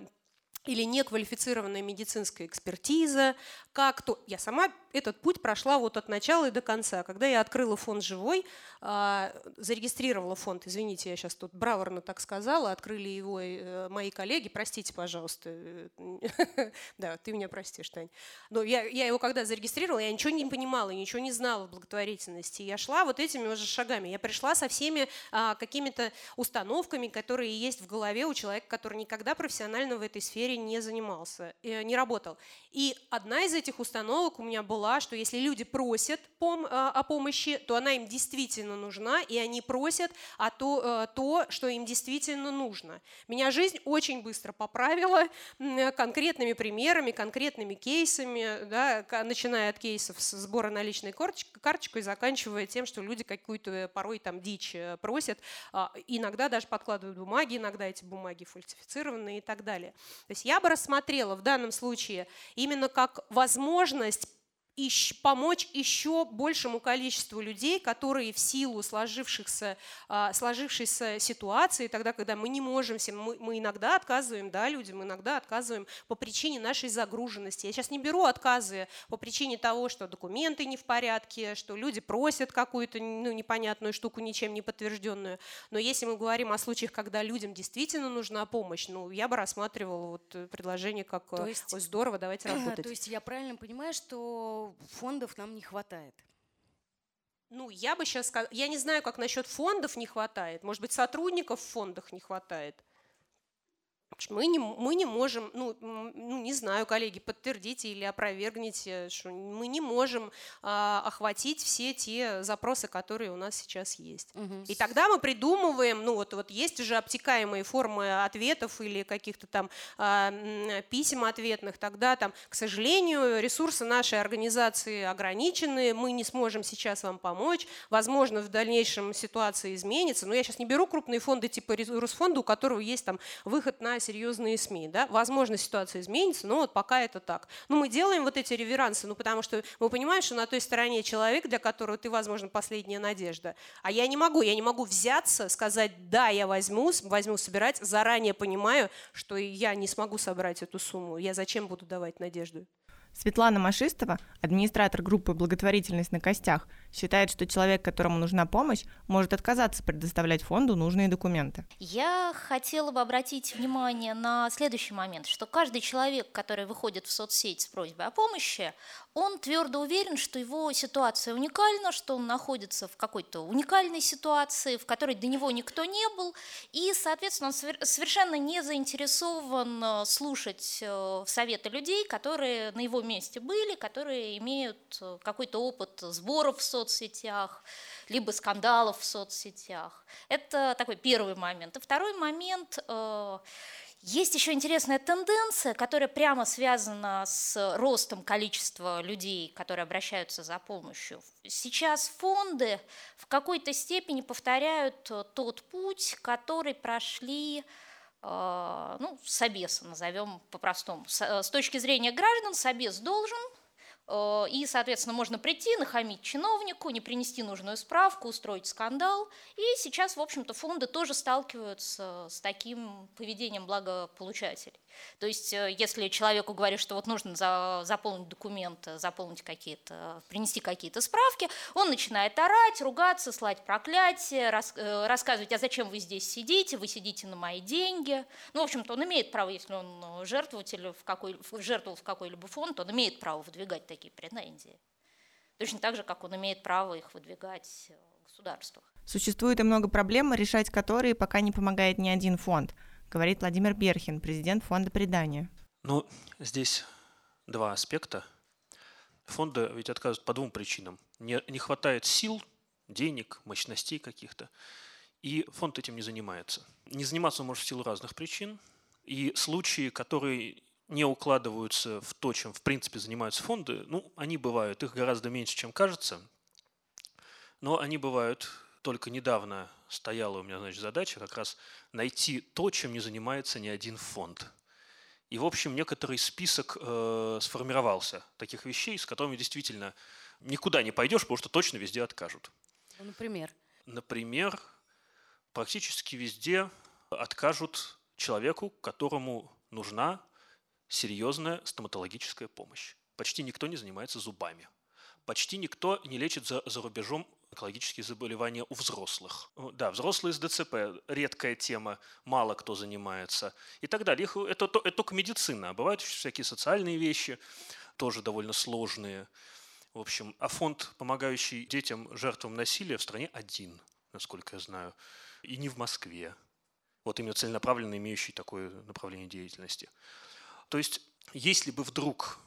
или неквалифицированная медицинская экспертиза, как то... Я сама этот путь прошла вот от начала и до конца. Когда я открыла фонд «Живой», а, зарегистрировала фонд, извините, я сейчас тут браворно так сказала, открыли его э, мои коллеги, простите, пожалуйста. Э, [LAUGHS] да, ты меня простишь, Тань. Но я, я его когда зарегистрировала, я ничего не понимала, ничего не знала в благотворительности. Я шла вот этими уже шагами. Я пришла со всеми а, какими-то установками, которые есть в голове у человека, который никогда профессионально в этой сфере не занимался, э, не работал. И одна из этих установок у меня была, что если люди просят пом а, о помощи, то она им действительно нужна, и они просят о то, э, то, что им действительно нужно. Меня жизнь очень быстро поправила конкретными примерами, конкретными кейсами, да, начиная от кейсов с сбора наличной карточкой, заканчивая тем, что люди какую-то порой там дичь э, просят, а, иногда даже подкладывают бумаги, иногда эти бумаги фальсифицированы и так далее. То есть я бы рассмотрела в данном случае именно как возможность возможность помочь еще большему количеству людей, которые в силу сложившихся, а, сложившейся ситуации, тогда, когда мы не можем, мы, мы иногда отказываем да, людям, иногда отказываем по причине нашей загруженности. Я сейчас не беру отказы по причине того, что документы не в порядке, что люди просят какую-то ну, непонятную штуку, ничем не подтвержденную. Но если мы говорим о случаях, когда людям действительно нужна помощь, ну, я бы рассматривала вот предложение как то есть, здорово, давайте [CLEARS THROAT] работать. То есть я правильно понимаю, что фондов нам не хватает. Ну, я бы сейчас сказала, я не знаю, как насчет фондов не хватает. Может быть, сотрудников в фондах не хватает. Мы не, мы не можем, ну, ну, не знаю, коллеги, подтвердите или опровергните, что мы не можем а, охватить все те запросы, которые у нас сейчас есть. Угу. И тогда мы придумываем, ну вот, вот есть уже обтекаемые формы ответов или каких-то там а, писем ответных, тогда там, к сожалению, ресурсы нашей организации ограничены, мы не сможем сейчас вам помочь, возможно, в дальнейшем ситуация изменится, но я сейчас не беру крупные фонды типа Русфонда, у которого есть там выход на серьезные СМИ. Да? Возможно, ситуация изменится, но вот пока это так. Ну, мы делаем вот эти реверансы, ну, потому что мы понимаем, что на той стороне человек, для которого ты, возможно, последняя надежда. А я не могу, я не могу взяться, сказать, да, я возьму, возьму собирать, заранее понимаю, что я не смогу собрать эту сумму. Я зачем буду давать надежду? Светлана Машистова, администратор группы «Благотворительность на костях», считает, что человек, которому нужна помощь, может отказаться предоставлять фонду нужные документы. Я хотела бы обратить внимание на следующий момент, что каждый человек, который выходит в соцсеть с просьбой о помощи, он твердо уверен, что его ситуация уникальна, что он находится в какой-то уникальной ситуации, в которой до него никто не был, и, соответственно, он совершенно не заинтересован э, слушать э, советы людей, которые на его месте были, которые имеют э, какой-то опыт сборов в соцсетях, либо скандалов в соцсетях. Это такой первый момент. И второй момент есть еще интересная тенденция, которая прямо связана с ростом количества людей, которые обращаются за помощью. Сейчас фонды в какой-то степени повторяют тот путь, который прошли э, ну, Собеса, назовем по-простому. С точки зрения граждан, Собес должен Э, и, соответственно, можно прийти, нахамить чиновнику, не принести нужную справку, устроить скандал. И сейчас, в общем-то, фонды тоже сталкиваются с таким поведением благополучателей. То есть, э, если человеку говорят, что вот нужно заполнить документы, заполнить какие-то, принести какие-то справки, он начинает орать, ругаться, слать проклятие, э, рассказывать, а зачем вы здесь сидите, вы сидите на мои деньги. Ну, в общем-то, он имеет право, если он жертвователь, в какой, жертвовал в какой-либо фонд, он имеет право выдвигать такие претензии. Точно так же, как он имеет право их выдвигать в государствах. Существует и много проблем, решать которые пока не помогает ни один фонд – говорит Владимир Берхин, президент фонда предания. Ну, здесь два аспекта. Фонды ведь отказывают по двум причинам. Не, не хватает сил, денег, мощностей каких-то, и фонд этим не занимается. Не заниматься он может в силу разных причин, и случаи, которые не укладываются в то, чем в принципе занимаются фонды, ну, они бывают, их гораздо меньше, чем кажется, но они бывают только недавно стояла у меня значит, задача как раз найти то, чем не занимается ни один фонд. И, в общем, некоторый список э, сформировался таких вещей, с которыми действительно никуда не пойдешь, потому что точно везде откажут. Ну, например? Например, практически везде откажут человеку, которому нужна серьезная стоматологическая помощь. Почти никто не занимается зубами. Почти никто не лечит за, за рубежом онкологические заболевания у взрослых. Да, взрослые с ДЦП – редкая тема, мало кто занимается и так далее. Их, это, это только медицина, а бывают всякие социальные вещи, тоже довольно сложные. В общем, а фонд, помогающий детям, жертвам насилия, в стране один, насколько я знаю, и не в Москве. Вот именно целенаправленно имеющий такое направление деятельности. То есть, если бы вдруг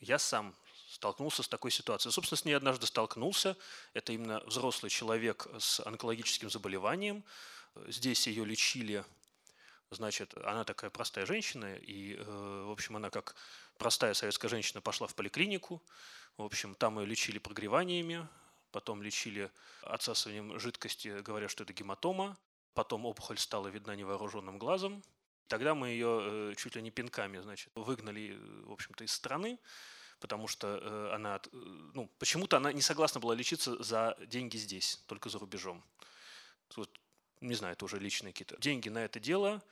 я сам столкнулся с такой ситуацией. Собственно, с ней однажды столкнулся. Это именно взрослый человек с онкологическим заболеванием. Здесь ее лечили, значит, она такая простая женщина, и, э, в общем, она как простая советская женщина пошла в поликлинику. В общем, там ее лечили прогреваниями, потом лечили отсасыванием жидкости, говоря, что это гематома. Потом опухоль стала видна невооруженным глазом. Тогда мы ее э, чуть ли не пинками, значит, выгнали, в общем-то, из страны потому что э, она, э, ну, почему-то она не согласна была лечиться за деньги здесь, только за рубежом. Вот, не знаю, это уже личные какие-то. Деньги на это дело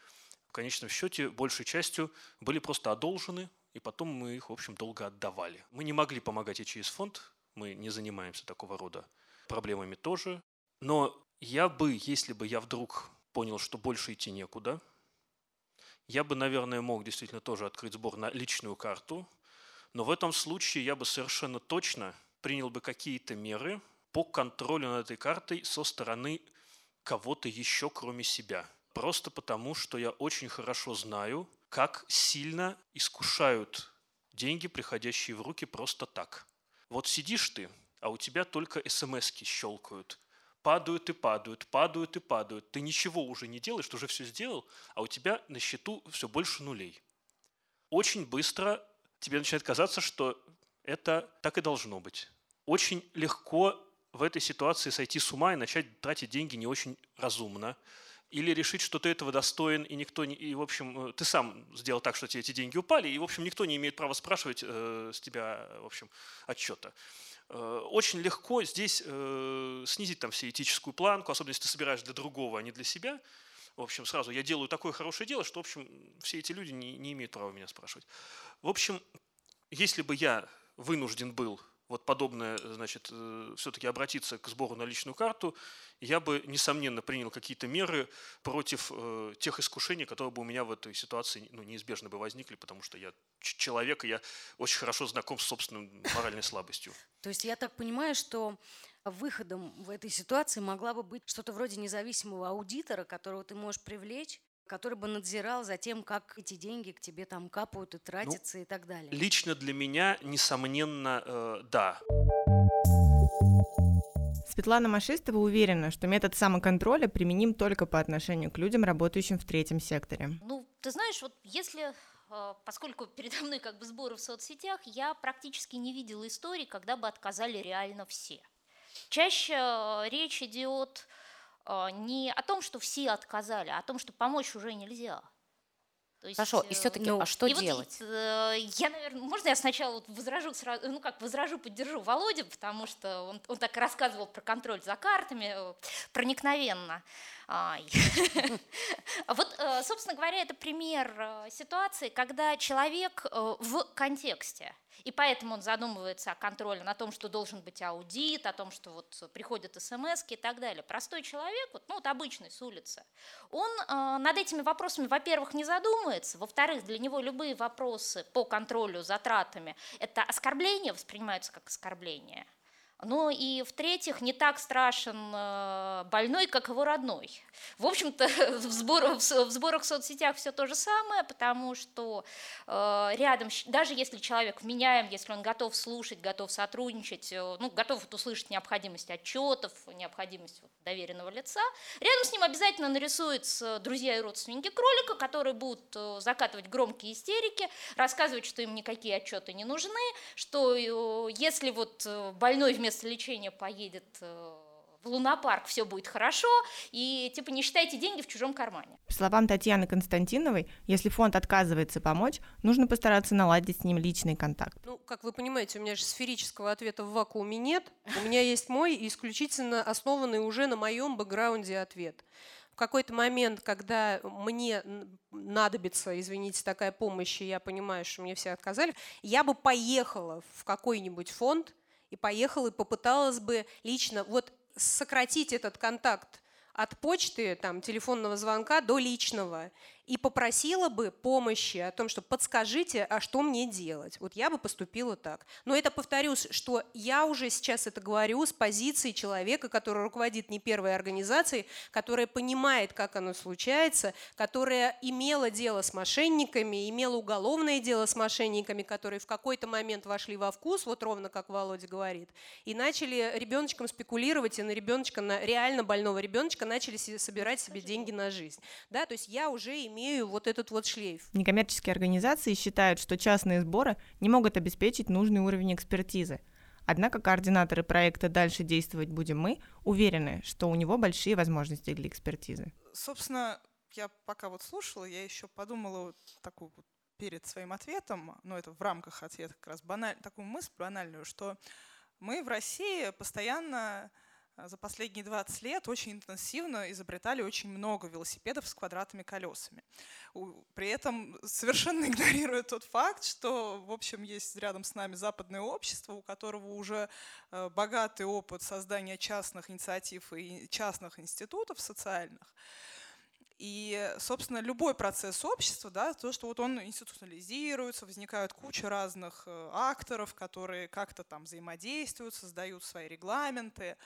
в конечном счете большей частью были просто одолжены, и потом мы их, в общем, долго отдавали. Мы не могли помогать и через фонд, мы не занимаемся такого рода проблемами тоже. Но я бы, если бы я вдруг понял, что больше идти некуда, я бы, наверное, мог действительно тоже открыть сбор на личную карту, но в этом случае я бы совершенно точно принял бы какие-то меры по контролю над этой картой со стороны кого-то еще, кроме себя. Просто потому, что я очень хорошо знаю, как сильно искушают деньги, приходящие в руки просто так. Вот сидишь ты, а у тебя только смс щелкают. Падают и падают, падают и падают. Ты ничего уже не делаешь, ты уже все сделал, а у тебя на счету все больше нулей. Очень быстро тебе начинает казаться, что это так и должно быть. Очень легко в этой ситуации сойти с ума и начать тратить деньги не очень разумно. Или решить, что ты этого достоин, и никто не, и, в общем, э, ты сам сделал так, что тебе эти деньги упали, и, в общем, никто не имеет права спрашивать э, с тебя, в общем, отчета. Э, очень легко здесь э, снизить там все этическую планку, особенно если ты собираешь для другого, а не для себя. В общем, сразу я делаю такое хорошее дело, что, в общем, все эти люди не, не имеют права меня спрашивать. В общем, если бы я вынужден был вот подобное, значит, э, все-таки обратиться к сбору на личную карту, я бы, несомненно, принял какие-то меры против э, тех искушений, которые бы у меня в этой ситуации ну, неизбежно бы возникли, потому что я человек, и я очень хорошо знаком с собственной моральной слабостью. То есть я так понимаю, что выходом в этой ситуации могла бы быть что-то вроде независимого аудитора, которого ты можешь привлечь, который бы надзирал за тем, как эти деньги к тебе там капают и тратятся ну, и так далее. Лично для меня, несомненно, э, да. Светлана Машистова уверена, что метод самоконтроля применим только по отношению к людям, работающим в третьем секторе. Ну, ты знаешь, вот если поскольку передо мной как бы сборы в соцсетях, я практически не видела истории, когда бы отказали реально все. Чаще э, речь идет а, не о том, что все отказали, а о том, что помочь уже нельзя. То есть, Хорошо, и все-таки, ну, а что делать? Вот, э, я, наверное, можно я сначала вот возражу, сразу, ну как возражу, поддержу Володю, потому что он, он так рассказывал про контроль за картами э, проникновенно. [LAUGHS] Вот, э, собственно говоря, это пример э, ситуации, когда человек э, в контексте, и поэтому он задумывается о контроле, на том, что должен быть аудит, о том, что вот приходят смс и так далее. Простой человек, вот, ну вот обычный с улицы, он над этими вопросами, во-первых, не задумывается, во-вторых, для него любые вопросы по контролю затратами – это оскорбление, воспринимаются как оскорбление – ну и в-третьих, не так страшен э, больной, как его родной. В общем-то, [LAUGHS] в, сбор, в сборах в соцсетях все то же самое, потому что э, рядом, даже если человек вменяем, если он готов слушать, готов сотрудничать, э, ну, готов вот услышать необходимость отчетов, необходимость вот, доверенного лица, рядом с ним обязательно нарисуются друзья и родственники кролика, которые будут закатывать громкие истерики, рассказывать, что им никакие отчеты не нужны, что если вот больной вместо вместо лечения поедет э, в лунопарк, все будет хорошо, и типа не считайте деньги в чужом кармане. По словам Татьяны Константиновой, если фонд отказывается помочь, нужно постараться наладить с ним личный контакт. Ну, как вы понимаете, у меня же сферического ответа в вакууме нет. У меня есть мой исключительно основанный уже на моем бэкграунде ответ. В какой-то момент, когда мне надобится, извините, такая помощь, и я понимаю, что мне все отказали, я бы поехала в какой-нибудь фонд, и поехала и попыталась бы лично вот сократить этот контакт от почты, там, телефонного звонка до личного и попросила бы помощи о том, что подскажите, а что мне делать. Вот я бы поступила так. Но это, повторюсь, что я уже сейчас это говорю с позиции человека, который руководит не первой организацией, которая понимает, как оно случается, которая имела дело с мошенниками, имела уголовное дело с мошенниками, которые в какой-то момент вошли во вкус, вот ровно как Володя говорит, и начали ребеночком спекулировать, и на ребеночка, на реально больного ребеночка начали собирать себе деньги на жизнь. Да, то есть я уже имею имею вот этот вот шлейф. Некоммерческие организации считают, что частные сборы не могут обеспечить нужный уровень экспертизы. Однако координаторы проекта «Дальше действовать будем мы» уверены, что у него большие возможности для экспертизы. Собственно, я пока вот слушала, я еще подумала вот такую вот перед своим ответом, ну это в рамках ответа как раз баналь, такую мысль банальную, что мы в России постоянно за последние 20 лет очень интенсивно изобретали очень много велосипедов с квадратными колесами. При этом совершенно [LAUGHS] игнорируя тот факт, что, в общем, есть рядом с нами западное общество, у которого уже э, богатый опыт создания частных инициатив и частных институтов социальных. И, собственно, любой процесс общества, да, то, что вот он институционализируется, возникают куча разных э, акторов, которые как-то там взаимодействуют, создают свои регламенты,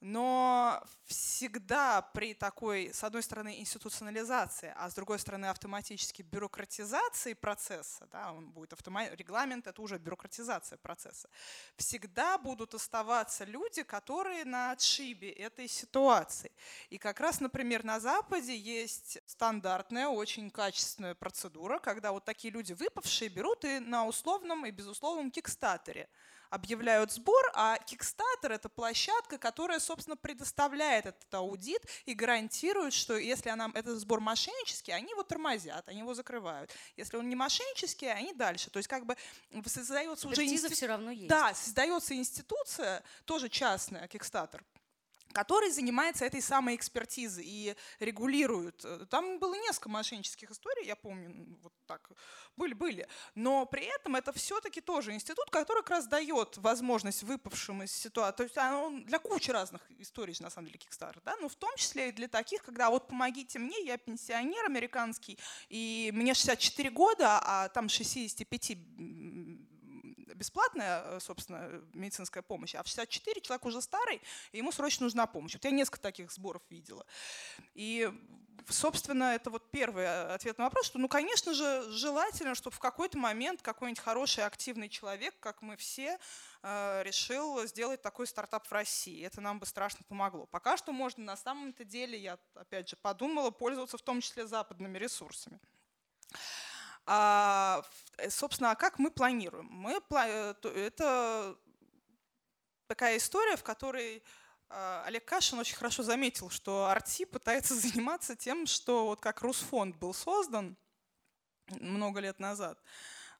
но всегда при такой, с одной стороны, институционализации, а с другой стороны, автоматически бюрократизации процесса, да, он будет автомат... регламент, это уже бюрократизация процесса, всегда будут оставаться люди, которые на отшибе этой ситуации. И как раз, например, на Западе есть стандартная, очень качественная процедура, когда вот такие люди выпавшие берут и на условном и безусловном кикстатере – объявляют сбор, а Kickstarter — это площадка, которая, собственно, предоставляет этот аудит и гарантирует, что если она, этот сбор мошеннический, они его тормозят, они его закрывают. Если он не мошеннический, они дальше. То есть как бы создается уже... Институт... все равно есть. Да, создается институция, тоже частная, Kickstarter, который занимается этой самой экспертизой и регулирует. Там было несколько мошеннических историй, я помню, вот так были-были. Но при этом это все-таки тоже институт, который как раз дает возможность выпавшим из ситуации. То есть он для кучи разных историй, на самом деле, Kickstarter, да, но в том числе и для таких, когда вот помогите мне, я пенсионер американский, и мне 64 года, а там 65 бесплатная, э, собственно, медицинская помощь, а в 64 человек уже старый, и ему срочно нужна помощь. Вот я несколько таких сборов видела. И, собственно, это вот первый э, ответ на вопрос, что, ну, конечно же, желательно, чтобы в какой-то момент какой-нибудь хороший, активный человек, как мы все, э, решил сделать такой стартап в России. Это нам бы страшно помогло. Пока что можно на самом-то деле, я опять же подумала, пользоваться в том числе западными ресурсами. А, э, собственно, а как мы планируем? Мы, э, это такая история, в которой а, Олег Кашин очень хорошо заметил, что Арти пытается [LAUGHS] заниматься тем, что вот как Русфонд был создан много лет назад,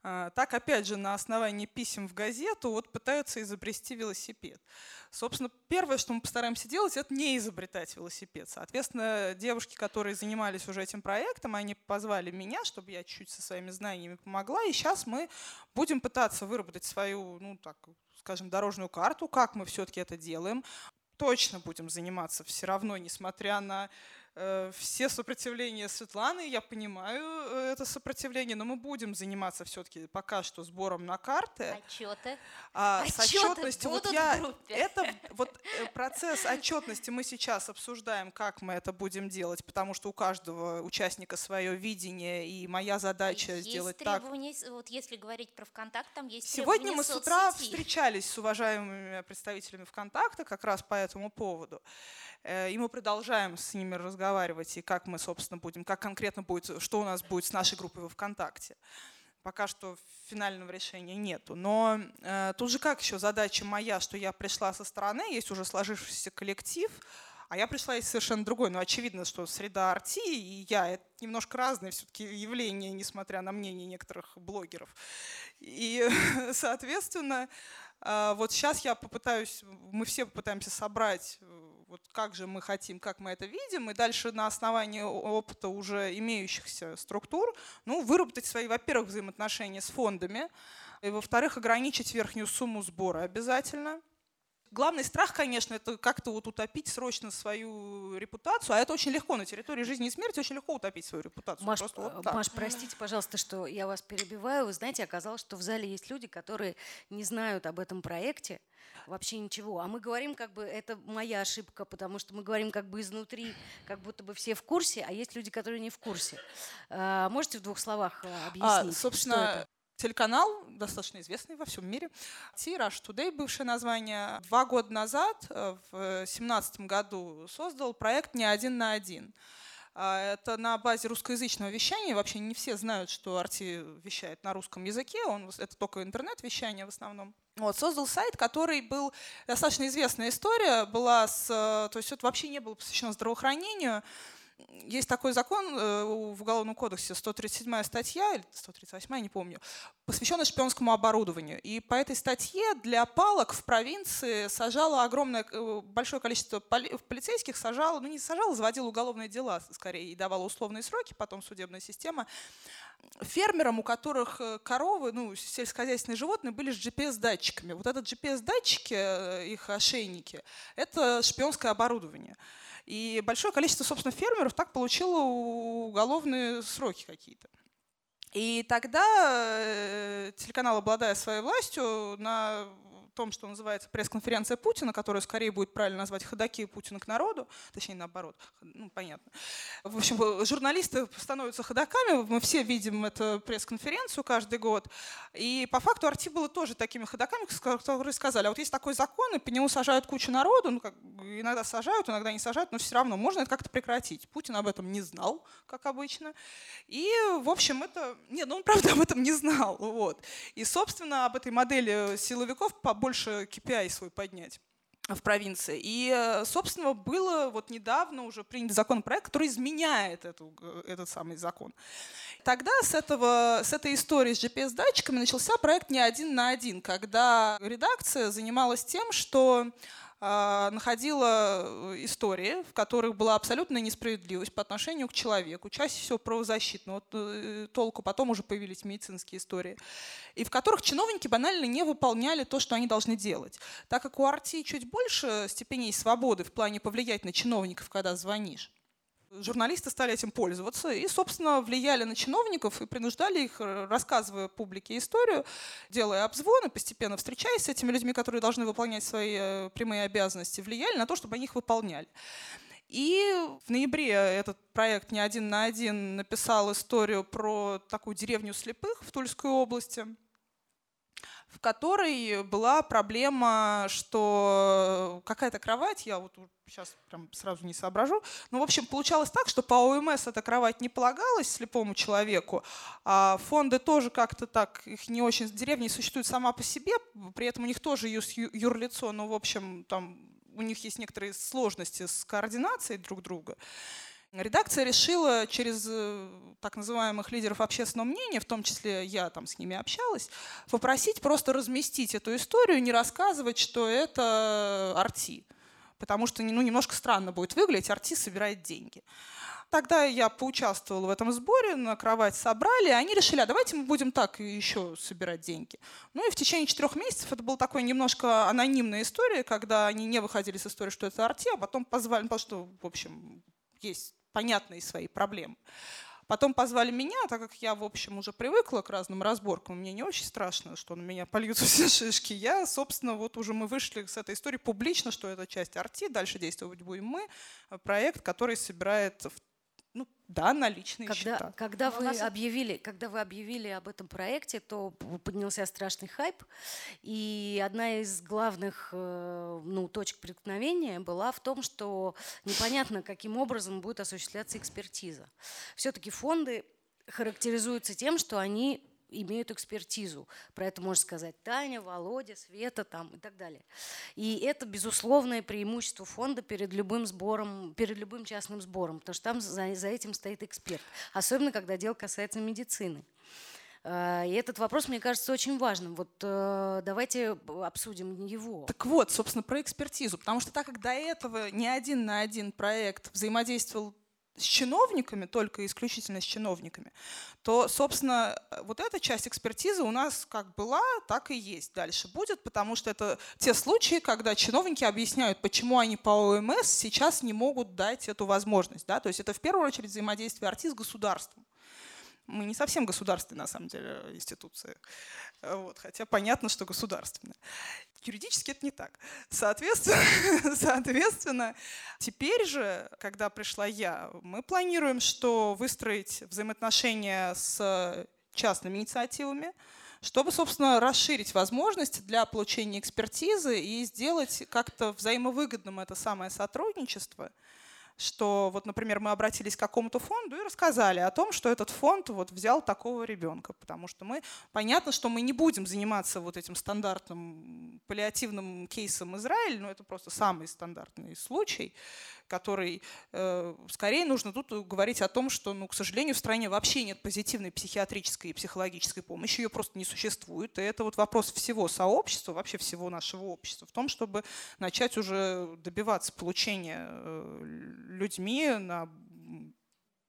так, опять же, на основании писем в газету вот пытаются изобрести велосипед. Собственно, первое, что мы постараемся делать, это не изобретать велосипед. Соответственно, девушки, которые занимались уже этим проектом, они позвали меня, чтобы я чуть-чуть со своими знаниями помогла. И сейчас мы будем пытаться выработать свою, ну так, скажем, дорожную карту, как мы все-таки это делаем. Точно будем заниматься все равно, несмотря на все сопротивления Светланы, я понимаю э, это сопротивление, но мы будем заниматься все-таки пока что сбором на карты. Отчеты. А, Отчеты с отчетностью вот я это вот э, процесс отчетности мы сейчас обсуждаем, как мы это будем делать, потому что у каждого участника свое видение и моя задача есть сделать так. Вот если говорить про ВКонтакт, там есть Сегодня мы с утра встречались с уважаемыми представителями ВКонтакта как раз по этому поводу. Э, и мы продолжаем с ними разговаривать, и как мы, собственно, будем, как конкретно будет, что у нас будет с нашей группой во ВКонтакте. Пока что финального решения нету. Но э, тут же как еще задача моя, что я пришла со стороны, есть уже сложившийся коллектив, а я пришла из совершенно другой. Но очевидно, что среда арти и я — это немножко разные все-таки явления, несмотря на мнение некоторых блогеров. И, [LAUGHS] соответственно, э, вот сейчас я попытаюсь, мы все попытаемся собрать э, вот как же мы хотим, как мы это видим, и дальше на основании опыта уже имеющихся структур, ну, выработать свои, во-первых, взаимоотношения с фондами, и, во-вторых, ограничить верхнюю сумму сбора обязательно. Главный страх, конечно, это как-то вот утопить срочно свою репутацию, а это очень легко на территории жизни и смерти, очень легко утопить свою репутацию. Маш, вот Маш простите, пожалуйста, что я вас перебиваю. Вы знаете, оказалось, что в зале есть люди, которые не знают об этом проекте, вообще ничего. А мы говорим, как бы, это моя ошибка, потому что мы говорим как бы изнутри, как будто бы все в курсе, а есть люди, которые не в курсе. А, можете в двух словах э, а, объяснить, а, собственно, что это? Телеканал, достаточно известный во всем мире, Rush Today, бывшее название, два года назад, э, в 2017 году, создал проект «Не один на один». А, это на базе русскоязычного вещания. Вообще не все знают, что Арти вещает на русском языке. Он, это только интернет-вещание в основном. Вот, создал сайт, который был достаточно известная история, была с, то есть это вообще не было посвящено здравоохранению, есть такой закон э, в Уголовном кодексе, 137 статья, или 138, я не помню, посвященная шпионскому оборудованию. И по этой статье для палок в провинции сажало огромное, э, большое количество полицейских, сажало, ну не сажало, заводило уголовные дела скорее и давало условные сроки, потом судебная система фермерам, у которых э, коровы, ну, сельскохозяйственные животные были с GPS-датчиками. Вот этот GPS-датчики, их ошейники, это шпионское оборудование. И большое количество, собственно, фермеров так получило уголовные сроки какие-то. И тогда э, телеканал, обладая своей властью, на том, что называется пресс-конференция Путина, которую скорее будет правильно назвать ходаки Путина к народу, точнее наоборот, ну понятно. В общем, журналисты становятся ходаками, мы все видим эту пресс-конференцию каждый год, и по факту Арти было тоже такими ходаками, которые сказали, а вот есть такой закон, и по нему сажают кучу народу, ну как иногда сажают, иногда не сажают, но все равно можно это как-то прекратить. Путин об этом не знал, как обычно, и в общем это, нет, ну он правда об этом не знал, вот. И собственно об этой модели силовиков побольше больше KPI свой поднять в провинции. И, э, собственно, было вот недавно уже принят законопроект, который изменяет эту, э, этот самый закон. Тогда с, этого, с этой истории с GPS-датчиками начался проект «Не один на один», когда редакция занималась тем, что находила э, истории, в которых была абсолютная несправедливость по отношению к человеку, чаще всего правозащитного э, толку, потом уже появились медицинские истории, и в которых чиновники банально не выполняли то, что они должны делать. Так как у Арти чуть больше степеней свободы в плане повлиять на чиновников, когда звонишь, Журналисты стали этим пользоваться и, собственно, влияли на чиновников и принуждали их, э, рассказывая публике историю, делая обзвоны, постепенно встречаясь с этими людьми, которые должны выполнять свои э, прямые обязанности, влияли на то, чтобы они их выполняли. И в ноябре этот проект «Не один на один» написал историю про такую деревню слепых в Тульской области – в которой была проблема, что какая-то кровать, я вот сейчас прям сразу не соображу, но, в общем, получалось так, что по ОМС эта кровать не полагалась слепому человеку, а фонды тоже как-то так, их не очень, деревня существует сама по себе, при этом у них тоже юрлицо, но, в общем, там у них есть некоторые сложности с координацией друг друга. Редакция решила через э, так называемых лидеров общественного мнения, в том числе я там с ними общалась, попросить просто разместить эту историю, не рассказывать, что это арти. Потому что ну, немножко странно будет выглядеть, арти собирает деньги. Тогда я поучаствовала в этом сборе, на кровать собрали, и они решили, а давайте мы будем так еще собирать деньги. Ну и в течение четырех месяцев это была такая немножко анонимная история, когда они не выходили с истории, что это арти, а потом позвали, потому что, в общем, есть понятные свои проблемы. Потом позвали меня, так как я, в общем, уже привыкла к разным разборкам, мне не очень страшно, что на меня польются [LAUGHS] все шишки. Я, собственно, вот уже мы вышли с этой истории публично, что это часть арти, дальше действовать будем мы. Проект, который собирает ну, да, наличные когда, счета. Когда вы, нас... объявили, когда вы объявили об этом проекте, то поднялся страшный хайп, и одна из главных э, ну, точек преткновения была в том, что непонятно, каким образом будет осуществляться экспертиза. Все-таки фонды характеризуются тем, что они имеют экспертизу. Про это можно сказать Таня, Володя, Света там, и так далее. И это безусловное преимущество фонда перед любым сбором, перед любым частным сбором, потому что там за, за этим стоит эксперт. Особенно, когда дело касается медицины. А, и этот вопрос, мне кажется, очень важным. Вот э, давайте обсудим его. Так вот, собственно, про экспертизу. Потому что так как до этого ни один на один проект взаимодействовал с чиновниками, только исключительно с чиновниками, то, собственно, вот эта часть экспертизы у нас как была, так и есть дальше будет, потому что это те случаи, когда чиновники объясняют, почему они по ОМС сейчас не могут дать эту возможность. Да? То есть это в первую очередь взаимодействие артист с государством. Мы не совсем государственная, на самом деле, институция. Вот, хотя понятно, что государственная. Юридически это не так. Соответственно, [LAUGHS] соответственно, теперь же, когда пришла я, мы планируем, что выстроить взаимоотношения с частными инициативами, чтобы, собственно, расширить возможности для получения экспертизы и сделать как-то взаимовыгодным это самое сотрудничество – что вот, например, мы обратились к какому-то фонду и рассказали о том, что этот фонд вот взял такого ребенка, потому что мы, понятно, что мы не будем заниматься вот этим стандартным паллиативным кейсом Израиль, но это просто самый стандартный случай, который э, скорее нужно тут говорить о том, что, ну, к сожалению, в стране вообще нет позитивной психиатрической и психологической помощи, ее просто не существует. И это вот вопрос всего сообщества, вообще всего нашего общества, в том, чтобы начать уже добиваться получения э, людьми на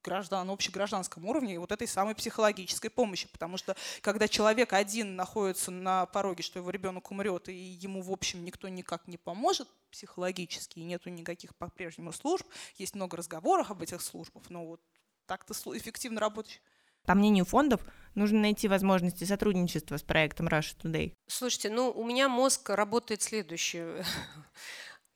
граждан, общегражданском уровне вот этой самой психологической помощи. Потому что когда человек один находится на пороге, что его ребенок умрет, и ему, в общем, никто никак не поможет психологически, и нету никаких по-прежнему служб, есть много разговоров об этих службах, но вот так-то эффективно работать. По мнению фондов, нужно найти возможности сотрудничества с проектом Russia Today. Слушайте, ну у меня мозг работает следующее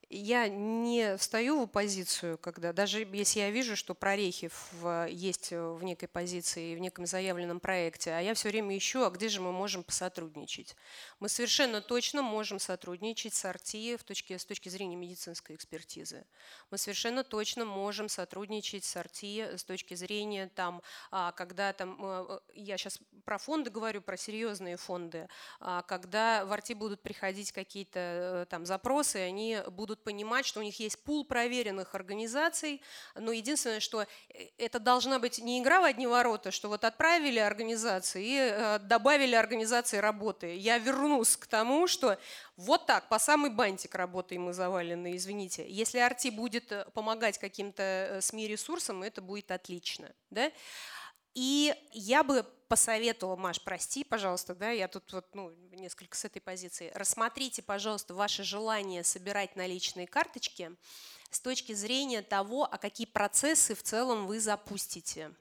я не встаю в оппозицию, когда даже если я вижу, что прорехи в, есть в некой позиции, в неком заявленном проекте, а я все время ищу, а где же мы можем посотрудничать. Мы совершенно точно можем сотрудничать с АРТИ в точке, с точки зрения медицинской экспертизы. Мы совершенно точно можем сотрудничать с АРТИ с точки зрения, там, а, когда там, э, я сейчас про фонды говорю, про серьезные фонды, а, когда в АРТИ будут приходить какие-то э, там запросы, они будут понимать, что у них есть пул проверенных организаций, но единственное, что э, это должна быть не игра в одни ворота, что вот отправили организации и э, добавили организации работы. Я вернусь к тому, что вот так, по самый бантик работаем мы завалены, извините. Если Арти будет э, помогать каким-то СМИ ресурсам, это будет отлично. Да? И я бы посоветовала, Маш, прости, пожалуйста, да, я тут вот, ну, несколько с этой позиции. Рассмотрите, пожалуйста, ваше желание собирать наличные карточки с точки зрения того, а какие процессы в целом вы запустите.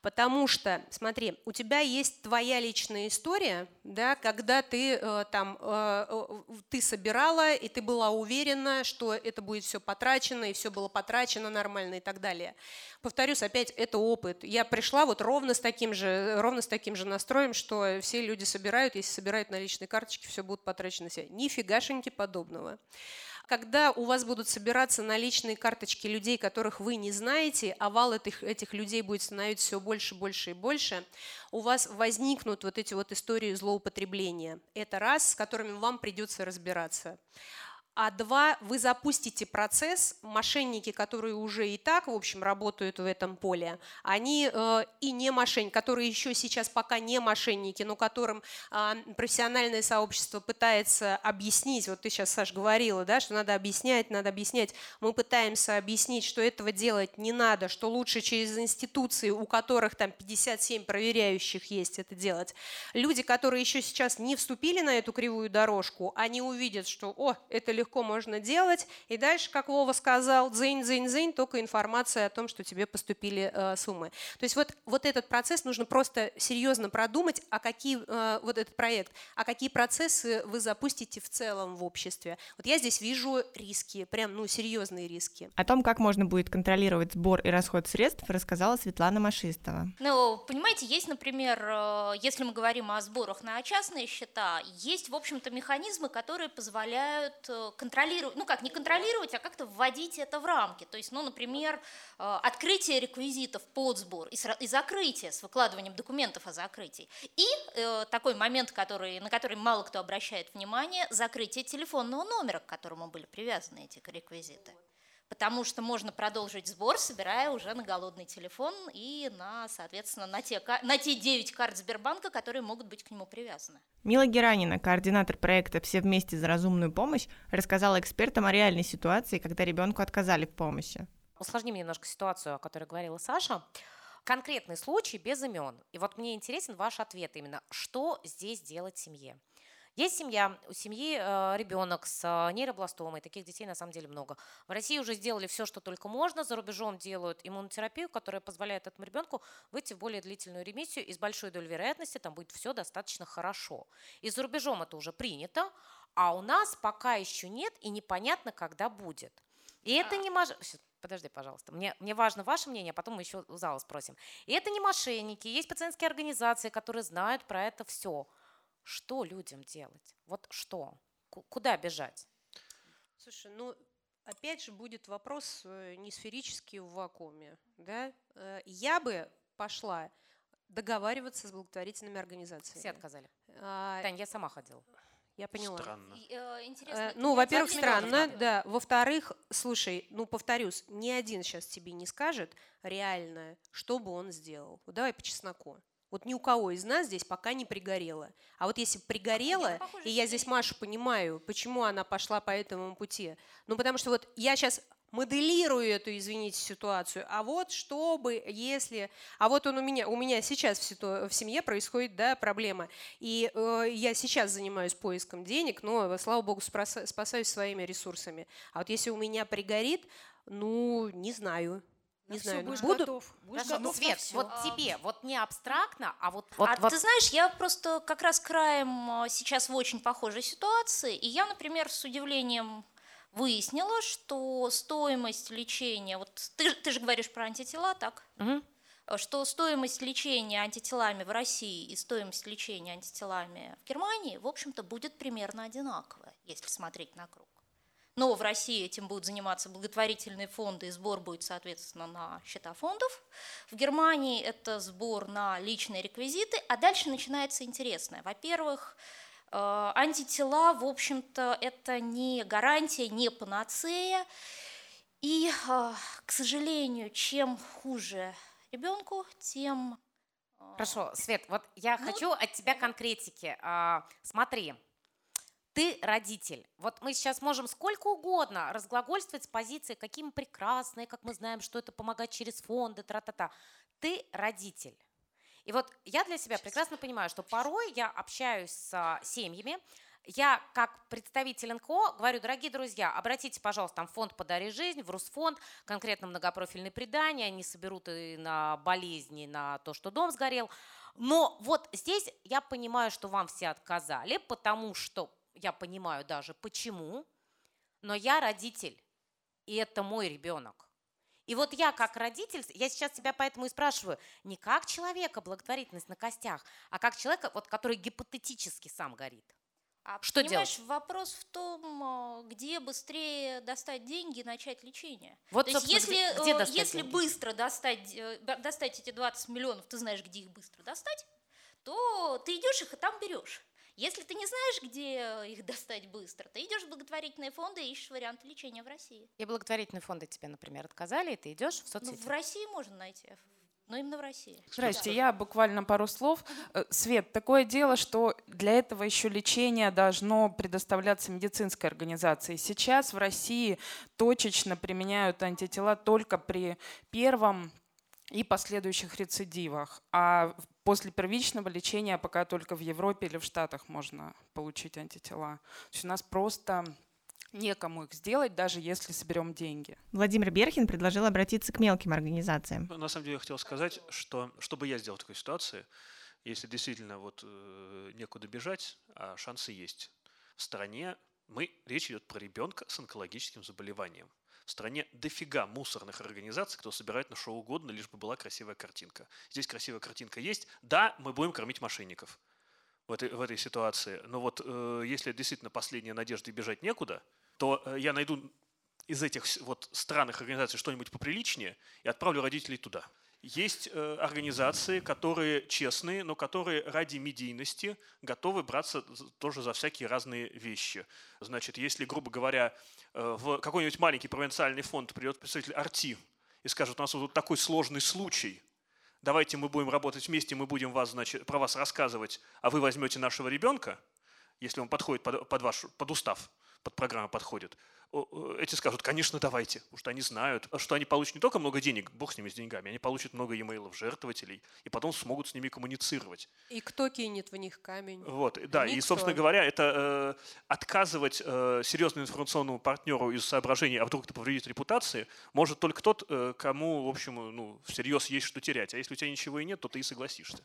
Потому что, смотри, у тебя есть твоя личная история, да, когда ты э, там э, ты собирала и ты была уверена, что это будет все потрачено и все было потрачено нормально и так далее. Повторюсь, опять это опыт. Я пришла вот ровно с таким же ровно с таким же настроем, что все люди собирают, если собирают наличные карточки, все будут потрачено все. Нифигашеньки подобного когда у вас будут собираться наличные карточки людей, которых вы не знаете, а вал этих, этих людей будет становиться все больше, больше и больше, у вас возникнут вот эти вот истории злоупотребления. Это раз, с которыми вам придется разбираться а два, вы запустите процесс, мошенники, которые уже и так, в общем, работают в этом поле, они э, и не мошенники, которые еще сейчас пока не мошенники, но которым э, профессиональное сообщество пытается объяснить, вот ты сейчас, Саш, говорила, да, что надо объяснять, надо объяснять, мы пытаемся объяснить, что этого делать не надо, что лучше через институции, у которых там 57 проверяющих есть это делать. Люди, которые еще сейчас не вступили на эту кривую дорожку, они увидят, что, о, это легко легко можно делать. И дальше, как Вова сказал, дзынь-дзынь-дзынь, только информация о том, что тебе поступили э, суммы. То есть вот, вот этот процесс нужно просто серьезно продумать, а какие, э, вот этот проект, а какие процессы вы запустите в целом в обществе. Вот я здесь вижу риски, прям ну, серьезные риски. О том, как можно будет контролировать сбор и расход средств, рассказала Светлана Машистова. Ну, понимаете, есть, например, э, если мы говорим о сборах на частные счета, есть, в общем-то, механизмы, которые позволяют э, контролировать, ну как, не контролировать, а как-то вводить это в рамки. То есть, ну, например, э, открытие реквизитов под сбор и закрытие с выкладыванием документов о закрытии. И э, такой момент, который, на который мало кто обращает внимание, закрытие телефонного номера, к которому были привязаны эти реквизиты потому что можно продолжить сбор, собирая уже на голодный телефон и на, соответственно, на те, на те 9 карт Сбербанка, которые могут быть к нему привязаны. Мила Геранина, координатор проекта «Все вместе за разумную помощь», рассказала экспертам о реальной ситуации, когда ребенку отказали в помощи. Усложним немножко ситуацию, о которой говорила Саша. Конкретный случай без имен. И вот мне интересен ваш ответ именно, что здесь делать семье. Есть семья, у семьи э, ребенок с э, нейробластомой, таких детей на самом деле много. В России уже сделали все, что только можно, за рубежом делают иммунотерапию, которая позволяет этому ребенку выйти в более длительную ремиссию, и с большой долей вероятности там будет все достаточно хорошо. И за рубежом это уже принято, а у нас пока еще нет и непонятно, когда будет. И это не мож... Подожди, пожалуйста. Мне, мне важно ваше мнение, а потом мы еще у зала спросим. И это не мошенники, есть пациентские организации, которые знают про это все. Что людям делать? Вот что? Куда бежать? Слушай, ну опять же будет вопрос э, не сферический в вакууме. Да? Э, Я бы пошла договариваться с благотворительными организациями. Все отказали. А, Тань, я сама ходила. Я поняла. Странно. И, э, интересно, Э, Ну, во-первых, 50 миллионов странно, да. Во-вторых, слушай, ну, повторюсь, ни один сейчас тебе не скажет реально, что бы он сделал. Вот давай по чесноку. Вот ни у кого из нас здесь пока не пригорело. А вот если пригорело, и я здесь Машу понимаю, почему она пошла по этому пути. Ну, потому что вот я сейчас моделирую эту, извините, ситуацию. А вот чтобы, если... А вот он у меня, у меня сейчас в, ситу- в семье происходит, да, проблема. И э, я сейчас занимаюсь поиском денег, но, слава богу, спасаюсь своими ресурсами. А вот если у меня пригорит, ну, не знаю. Не всё, знаю. ну, будешь буду- готов. Хорошо, ну, Свет, вот тебе, вот не абстрактно, а вот... вот, а вот- ты знаешь, я просто как раз краем а, сейчас в очень похожей ситуации, и я, например, с удивлением выяснила, что стоимость лечения, вот ты, ты же говоришь про антитела, так? А, Что стоимость лечения антителами в России и стоимость лечения антителами в Германии, в общем-то, будет примерно одинаковая, если смотреть на круг. Но в России этим будут заниматься благотворительные фонды, и сбор будет, соответственно, на счета фондов. В Германии это сбор на личные реквизиты, а дальше начинается интересное. Во-первых, э, антитела, в общем-то, это не гарантия, не панацея. И, э, к сожалению, чем хуже ребенку, тем Хорошо, Свет, вот я хочу от тебя конкретики. А, смотри, ты родитель. Вот мы сейчас можем сколько угодно разглагольствовать с позиции, какие мы прекрасные, как мы знаем, что это помогать через фонды, тра-та-та. Ты родитель. И вот я для себя прекрасно понимаю, что порой я общаюсь с а, семьями, я как представитель НКО говорю, дорогие друзья, обратите, пожалуйста, там фонд «Подари жизнь», в Русфонд, конкретно многопрофильные предания, они соберут и на болезни, и на то, что дом сгорел. Но вот здесь я понимаю, что вам все отказали, потому что я понимаю даже почему, но я родитель, и это мой ребенок. И вот я как родитель, я сейчас тебя поэтому и спрашиваю, не как человека благотворительность на костях, а как человека, вот, который гипотетически сам горит. А Что понимаешь, делать? вопрос в том, а, где быстрее достать деньги и начать лечение. Вот, То есть, если, где- где э, достать если деньги? быстро достать, э, достать эти 20 миллионов, ты знаешь, где их быстро достать, то ты идешь их и там берешь. Если ты не знаешь, где их достать быстро, ты идешь в благотворительные фонды и ищешь варианты лечения в России. И благотворительные фонды тебе, например, отказали, и ты идешь в Ну, соцсети. в России можно найти, но именно в России. Здрасте, я буквально пару слов. Э, Свет, такое дело, что для этого еще лечение должно предоставляться медицинской организацией. Сейчас в России точечно применяют антитела только при первом и последующих рецидивах. А после первичного лечения пока только в Европе или в Штатах можно получить антитела. То есть у нас просто некому их сделать, даже если соберем деньги. Владимир Берхин предложил обратиться к мелким организациям. Ну, На самом деле я хотел сказать, что что бы я сделал в такой ситуации, если действительно вот э, некуда бежать, а шансы есть. В стране мы, речь идет про ребенка с онкологическим заболеванием. В стране дофига мусорных организаций, кто собирает на что угодно, лишь бы была красивая картинка. Здесь красивая картинка есть. Да, мы будем кормить мошенников в этой, в этой ситуации. Но вот э, если действительно последняя надежда и бежать некуда, то э, я найду из этих вот странных организаций что-нибудь поприличнее и отправлю родителей туда. Есть э, организации, которые честные, но которые ради медийности готовы браться тоже за всякие разные вещи. Значит, если, грубо говоря, э, в какой-нибудь маленький провинциальный фонд придет представитель Арти и скажет, у нас вот такой сложный случай, давайте мы будем работать вместе, мы будем вас, значит, про вас рассказывать, а вы возьмете нашего ребенка, если он подходит под, под ваш под устав, под программу подходит, эти скажут, конечно, давайте, потому что они знают, что они получат не только много денег, бог с ними с деньгами, они получат много e-mailов жертвователей, и потом смогут с ними коммуницировать. И кто кинет в них камень? Вот, да, и, Никто. собственно говоря, это э, отказывать э, серьезному информационному партнеру из соображений, а вдруг это повредит репутации, может только тот, э, кому, в общем, ну, всерьез есть что терять. А если у тебя ничего и нет, то ты и согласишься.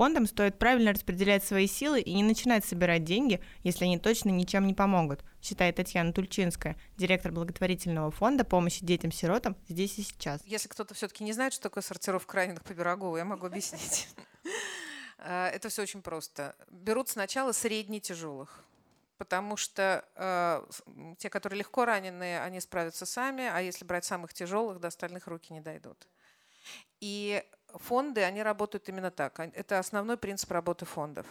Фондам стоит правильно распределять свои силы и не начинать собирать деньги, если они точно ничем не помогут, считает Татьяна Тульчинская, директор благотворительного фонда помощи детям-сиротам здесь и сейчас. Если кто-то все-таки не знает, что такое сортировка раненых по Пирогову, я могу объяснить. [LAUGHS] Э, Это все очень просто. Берут сначала средне тяжелых. потому что э, те, которые легко раненые, они справятся сами, а если брать самых тяжелых, до остальных руки не дойдут. И фонды, они работают именно так. Это основной принцип работы фондов.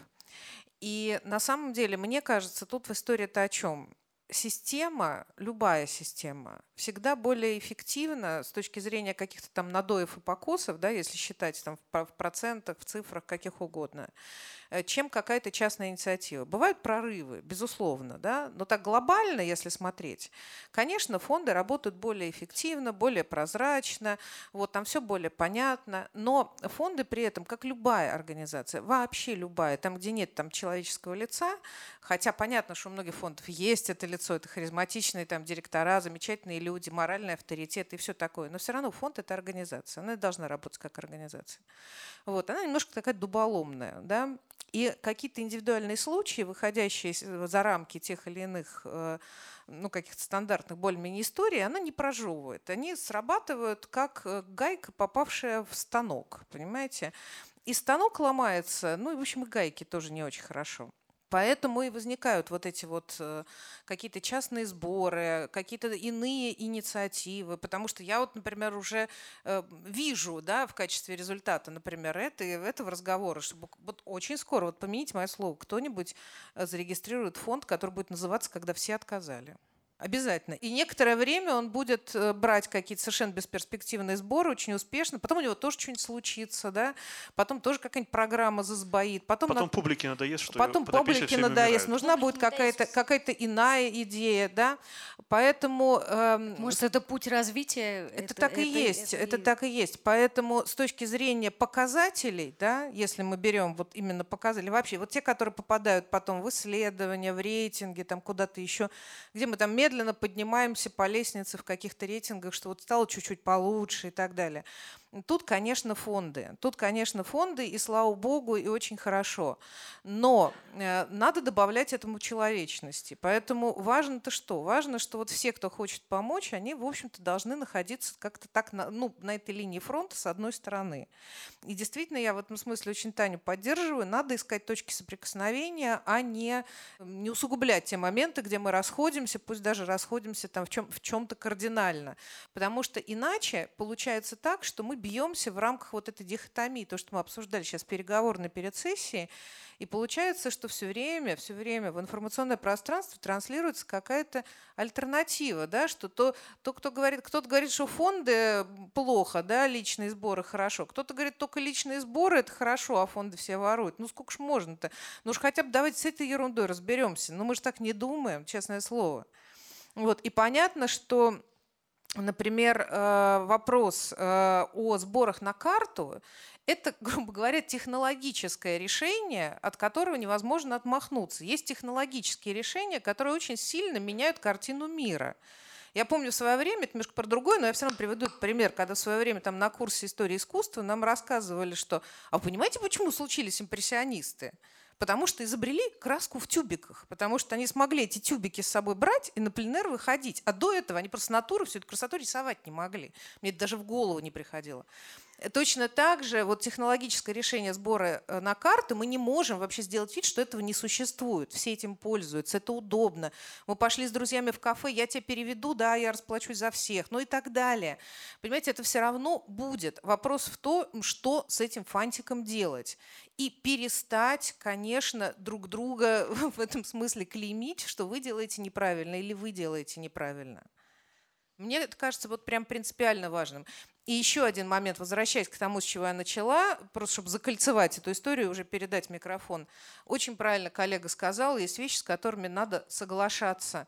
И на самом деле, мне кажется, тут в истории-то о чем? Система, любая система, всегда более эффективна с точки зрения каких-то там надоев и покосов, да, если считать там в процентах, в цифрах, каких угодно, чем какая-то частная инициатива. Бывают прорывы, безусловно, да, но так глобально, если смотреть, конечно, фонды работают более эффективно, более прозрачно, вот там все более понятно, но фонды при этом, как любая организация, вообще любая, там, где нет там человеческого лица, хотя понятно, что у многих фондов есть это лицо, это харизматичные там директора, замечательные люди, моральный авторитет и все такое, но все равно фонд это организация, она должна работать как организация. Вот, она немножко такая дуболомная, да, и какие-то индивидуальные случаи, выходящие за рамки тех или иных э, ну, каких-то стандартных более-менее историй, она не прожевывает. Они срабатывают как э, гайка, попавшая в станок, понимаете? И станок ломается, ну, и, в общем, и гайки тоже не очень хорошо. Поэтому и возникают вот эти вот э, какие-то частные сборы, какие-то иные инициативы, потому что я вот, например, уже э, вижу, да, в качестве результата, например, это, этого разговора, что вот очень скоро, вот помяните мое слово, кто-нибудь э, зарегистрирует фонд, который будет называться «Когда все отказали». Обязательно. И некоторое время он будет э, брать какие-то совершенно бесперспективные сборы, очень успешно. Потом у него тоже что-нибудь случится, да. Потом тоже какая-нибудь программа засбоит. Потом, потом на... публике надоест, что Потом публике надоест. Нужна будет какая-то какая иная идея, да. Поэтому... Эм, Может, это путь развития? Это, это так и это, есть. Это, это так и есть. Поэтому с точки зрения показателей, да, если мы берем вот именно показатели, вообще вот те, которые попадают потом в исследования, в рейтинги, там куда-то еще, где мы там медленно поднимаемся по лестнице в каких-то рейтингах, что вот стало чуть-чуть получше и так далее. Тут, конечно, фонды. Тут, конечно, фонды, и слава богу, и очень хорошо. Но э, надо добавлять этому человечности. Поэтому важно-то что? Важно, что вот все, кто хочет помочь, они, в общем-то, должны находиться как-то так на, ну, на этой линии фронта с одной стороны. И действительно, я в этом смысле очень Таню поддерживаю. Надо искать точки соприкосновения, а не, не усугублять те моменты, где мы расходимся, пусть даже расходимся там в, чем, в чем-то кардинально. Потому что иначе получается так, что мы бьемся в рамках вот этой дихотомии, то, что мы обсуждали сейчас переговорной перед сессией, и получается, что все время, все время в информационное пространство транслируется какая-то альтернатива, да, что то, то кто говорит, кто-то говорит, что фонды плохо, да, личные сборы хорошо, кто-то говорит, только личные сборы это хорошо, а фонды все воруют. Ну сколько ж можно-то? Ну уж хотя бы давайте с этой ерундой разберемся. Ну мы же так не думаем, честное слово. Вот, и понятно, что например, э, вопрос э, о сборах на карту, это, [LAUGHS] грубо говоря, технологическое решение, от которого невозможно отмахнуться. Есть технологические решения, которые очень сильно меняют картину мира. Я помню в свое время, это немножко про другое, но я все равно приведу этот пример, когда в свое время там на курсе истории искусства нам рассказывали, что, а понимаете, почему случились импрессионисты? Потому что изобрели краску в тюбиках, потому что они смогли эти тюбики с собой брать и на пленер выходить. А до этого они просто натуру всю эту красоту рисовать не могли. Мне это даже в голову не приходило. Точно так же вот технологическое решение сбора э, на карты мы не можем вообще сделать вид, что этого не существует. Все этим пользуются, это удобно. Мы пошли с друзьями в кафе, я тебя переведу, да, я расплачусь за всех, ну и так далее. Понимаете, это все равно будет. Вопрос в том, что с этим фантиком делать. И перестать, конечно, друг друга [LAUGHS] в этом смысле клеймить, что вы делаете неправильно или вы делаете неправильно. Мне это кажется вот прям принципиально важным. И еще один момент, возвращаясь к тому, с чего я начала, просто чтобы закольцевать эту историю, уже передать микрофон. Очень правильно коллега сказал, есть вещи, с которыми надо соглашаться.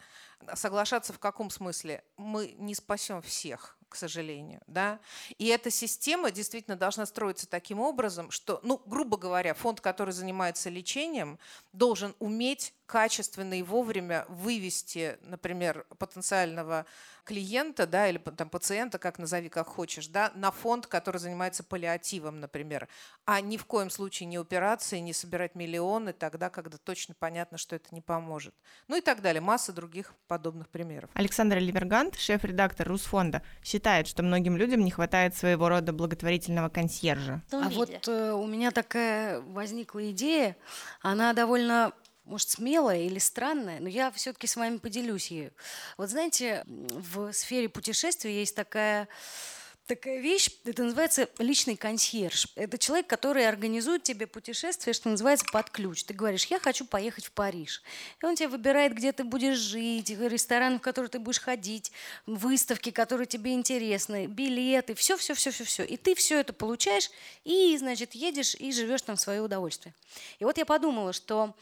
Соглашаться в каком смысле? Мы не спасем всех к сожалению. Да? И эта система действительно должна строиться таким образом, что, ну, грубо говоря, фонд, который занимается лечением, должен уметь качественно и вовремя вывести, например, потенциального клиента, да, или там пациента, как назови, как хочешь, да, на фонд, который занимается паллиативом, например, а ни в коем случае не операции, не собирать миллионы тогда, когда точно понятно, что это не поможет. Ну и так далее. Масса других подобных примеров. Александра Ливергант, шеф-редактор Русфонда, считает, что многим людям не хватает своего рода благотворительного консьержа. А вот э, у меня такая возникла идея, она довольно может, смелая или странная, но я все-таки с вами поделюсь ею. Вот знаете, в сфере путешествий есть такая такая вещь, это называется личный консьерж. Это человек, который организует тебе путешествие, что называется, под ключ. Ты говоришь, я хочу поехать в Париж. И он тебе выбирает, где ты будешь жить, ресторан, в который ты будешь ходить, выставки, которые тебе интересны, билеты, все-все-все-все-все. И ты все это получаешь, и, значит, едешь и живешь там в свое удовольствие. И вот я подумала, что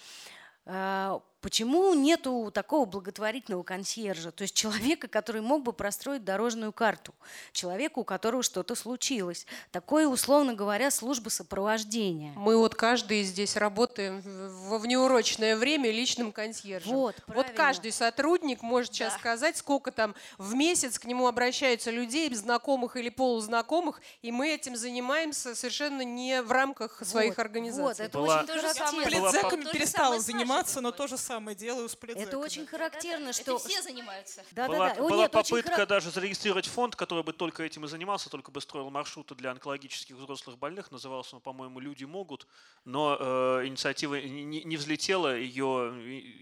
э, Почему нету такого благотворительного консьержа, то есть человека, который мог бы простроить дорожную карту, человека, у которого что-то случилось, такое, условно говоря, служба сопровождения. Мы вот каждый здесь работаем во внеурочное время личным консьержем. Вот, вот каждый сотрудник может сейчас да. сказать, сколько там в месяц к нему обращаются людей, знакомых или полузнакомых, и мы этим занимаемся совершенно не в рамках своих вот, организаций. Вот, это была, очень то же самое. Пледзеками перестала заниматься, но тоже самое делаю с пледзеками. Это очень характерно, что... Это все занимаются. Да, была, да, да. О, была нет, попытка хара... даже зарегистрировать фонд, который бы только этим и занимался, только бы строил маршруты для онкологических взрослых больных. Назывался он, по-моему, «Люди могут». Но э, инициатива не, не взлетела, ее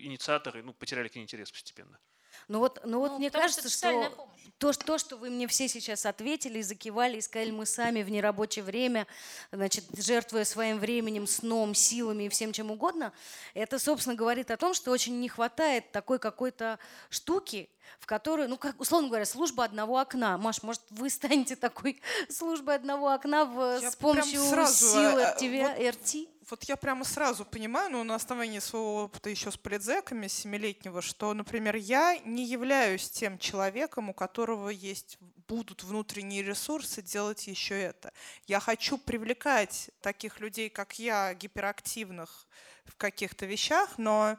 инициаторы ну, потеряли к ней интерес постепенно. Ну вот, ну вот ну, мне кажется, что то, то, что вы мне все сейчас ответили, закивали и сказали, мы сами в нерабочее время, значит, жертвуя своим временем, сном, силами и всем чем угодно, это, собственно, говорит о том, что очень не хватает такой какой-то штуки, в которую, ну, как, условно говоря, служба одного окна. Маш, может, вы станете такой [LAUGHS] службой одного окна в, с помощью сразу, сил? А, вот, RT? Вот я прямо сразу понимаю, ну, на основании своего опыта еще с предзеками семилетнего, что, например, я не являюсь тем человеком, у которого есть будут внутренние ресурсы делать еще это. Я хочу привлекать таких людей, как я, гиперактивных в каких-то вещах, но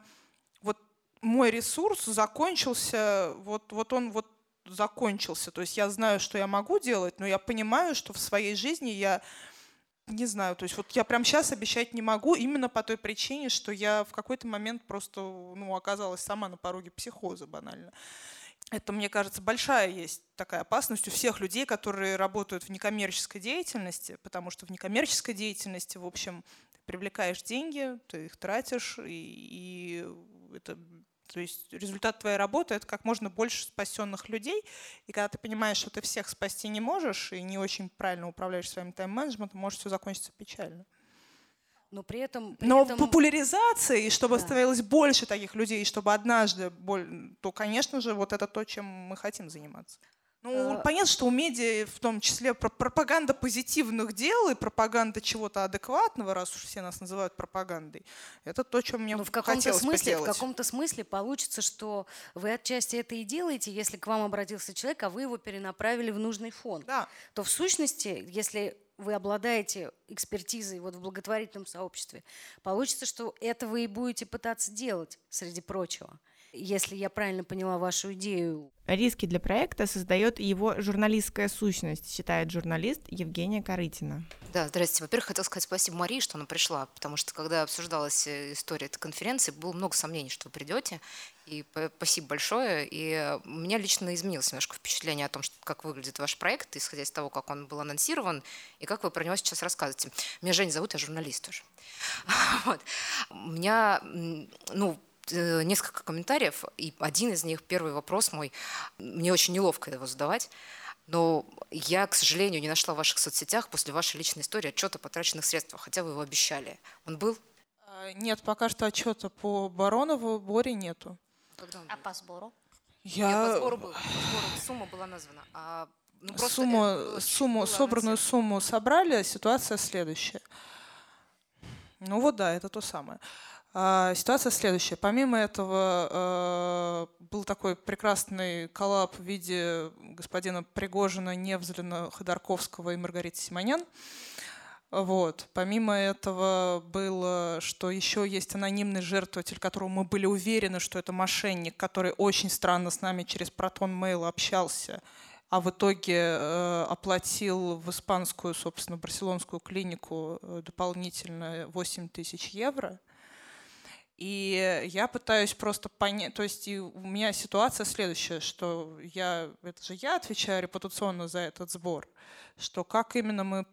вот мой ресурс закончился, вот, вот он вот закончился. То есть я знаю, что я могу делать, но я понимаю, что в своей жизни я не знаю, то есть вот я прямо сейчас обещать не могу, именно по той причине, что я в какой-то момент просто ну, оказалась сама на пороге психоза банально. Это, мне кажется, большая есть такая опасность у всех людей, которые работают в некоммерческой деятельности, потому что в некоммерческой деятельности, в общем, ты привлекаешь деньги, ты их тратишь, и, и это то есть результат твоей работы — это как можно больше спасенных людей. И когда ты понимаешь, что ты всех спасти не можешь и не очень правильно управляешь своим тайм-менеджментом, может все закончиться печально. Но при этом... При Но этом... популяризация, и чтобы да. становилось больше таких людей, и чтобы однажды, то, конечно же, вот это то, чем мы хотим заниматься. Ну, а... понятно, что у медиа в том числе пропаганда позитивных дел и пропаганда чего-то адекватного, раз уж все нас называют пропагандой, это то, чем мне ну, в каком-то смысле, В каком-то смысле получится, что вы отчасти это и делаете, если к вам обратился человек, а вы его перенаправили в нужный фонд. Да. То в сущности, если вы обладаете экспертизой вот в благотворительном сообществе, получится, что это вы и будете пытаться делать, среди прочего если я правильно поняла вашу идею. Риски для проекта создает его журналистская сущность, считает журналист Евгения Корытина. Да, здрасте. Во-первых, хотел сказать спасибо Марии, что она пришла, потому что когда обсуждалась э, история этой конференции, было много сомнений, что вы придете. И спасибо большое. И у меня лично изменилось немножко впечатление о том, что, как выглядит ваш проект, исходя из того, как он был анонсирован, и как вы про него сейчас рассказываете. Меня Женя зовут, я журналист тоже. [LAUGHS] Вот. У меня, ну, Э, несколько комментариев, и один из них, первый вопрос мой, мне очень неловко его задавать, но я, к сожалению, не нашла в ваших соцсетях после вашей личной истории отчета о потраченных средствах, хотя вы его обещали. Он был? А, нет, пока что отчета по Баронову Боре нету. А по сбору? Я... Нет, по сбору был. По сбору сумма была названа. А, ну, сумму, сумму, собранную сумму собрали, ситуация следующая. Ну вот да, это то самое. А, ситуация следующая. Помимо этого э, был такой прекрасный коллаб в виде господина Пригожина, Невзлина, Ходорковского и Маргариты Симонян. Вот. Помимо этого было, что еще есть анонимный жертвователь, которого мы были уверены, что это мошенник, который очень странно с нами через Протон Mail общался, а в итоге э, оплатил в испанскую, собственно, барселонскую клинику э, дополнительно 8 тысяч евро. И я пытаюсь просто понять, то есть у меня ситуация следующая, что я, это же я отвечаю репутационно за этот сбор, что как именно мы,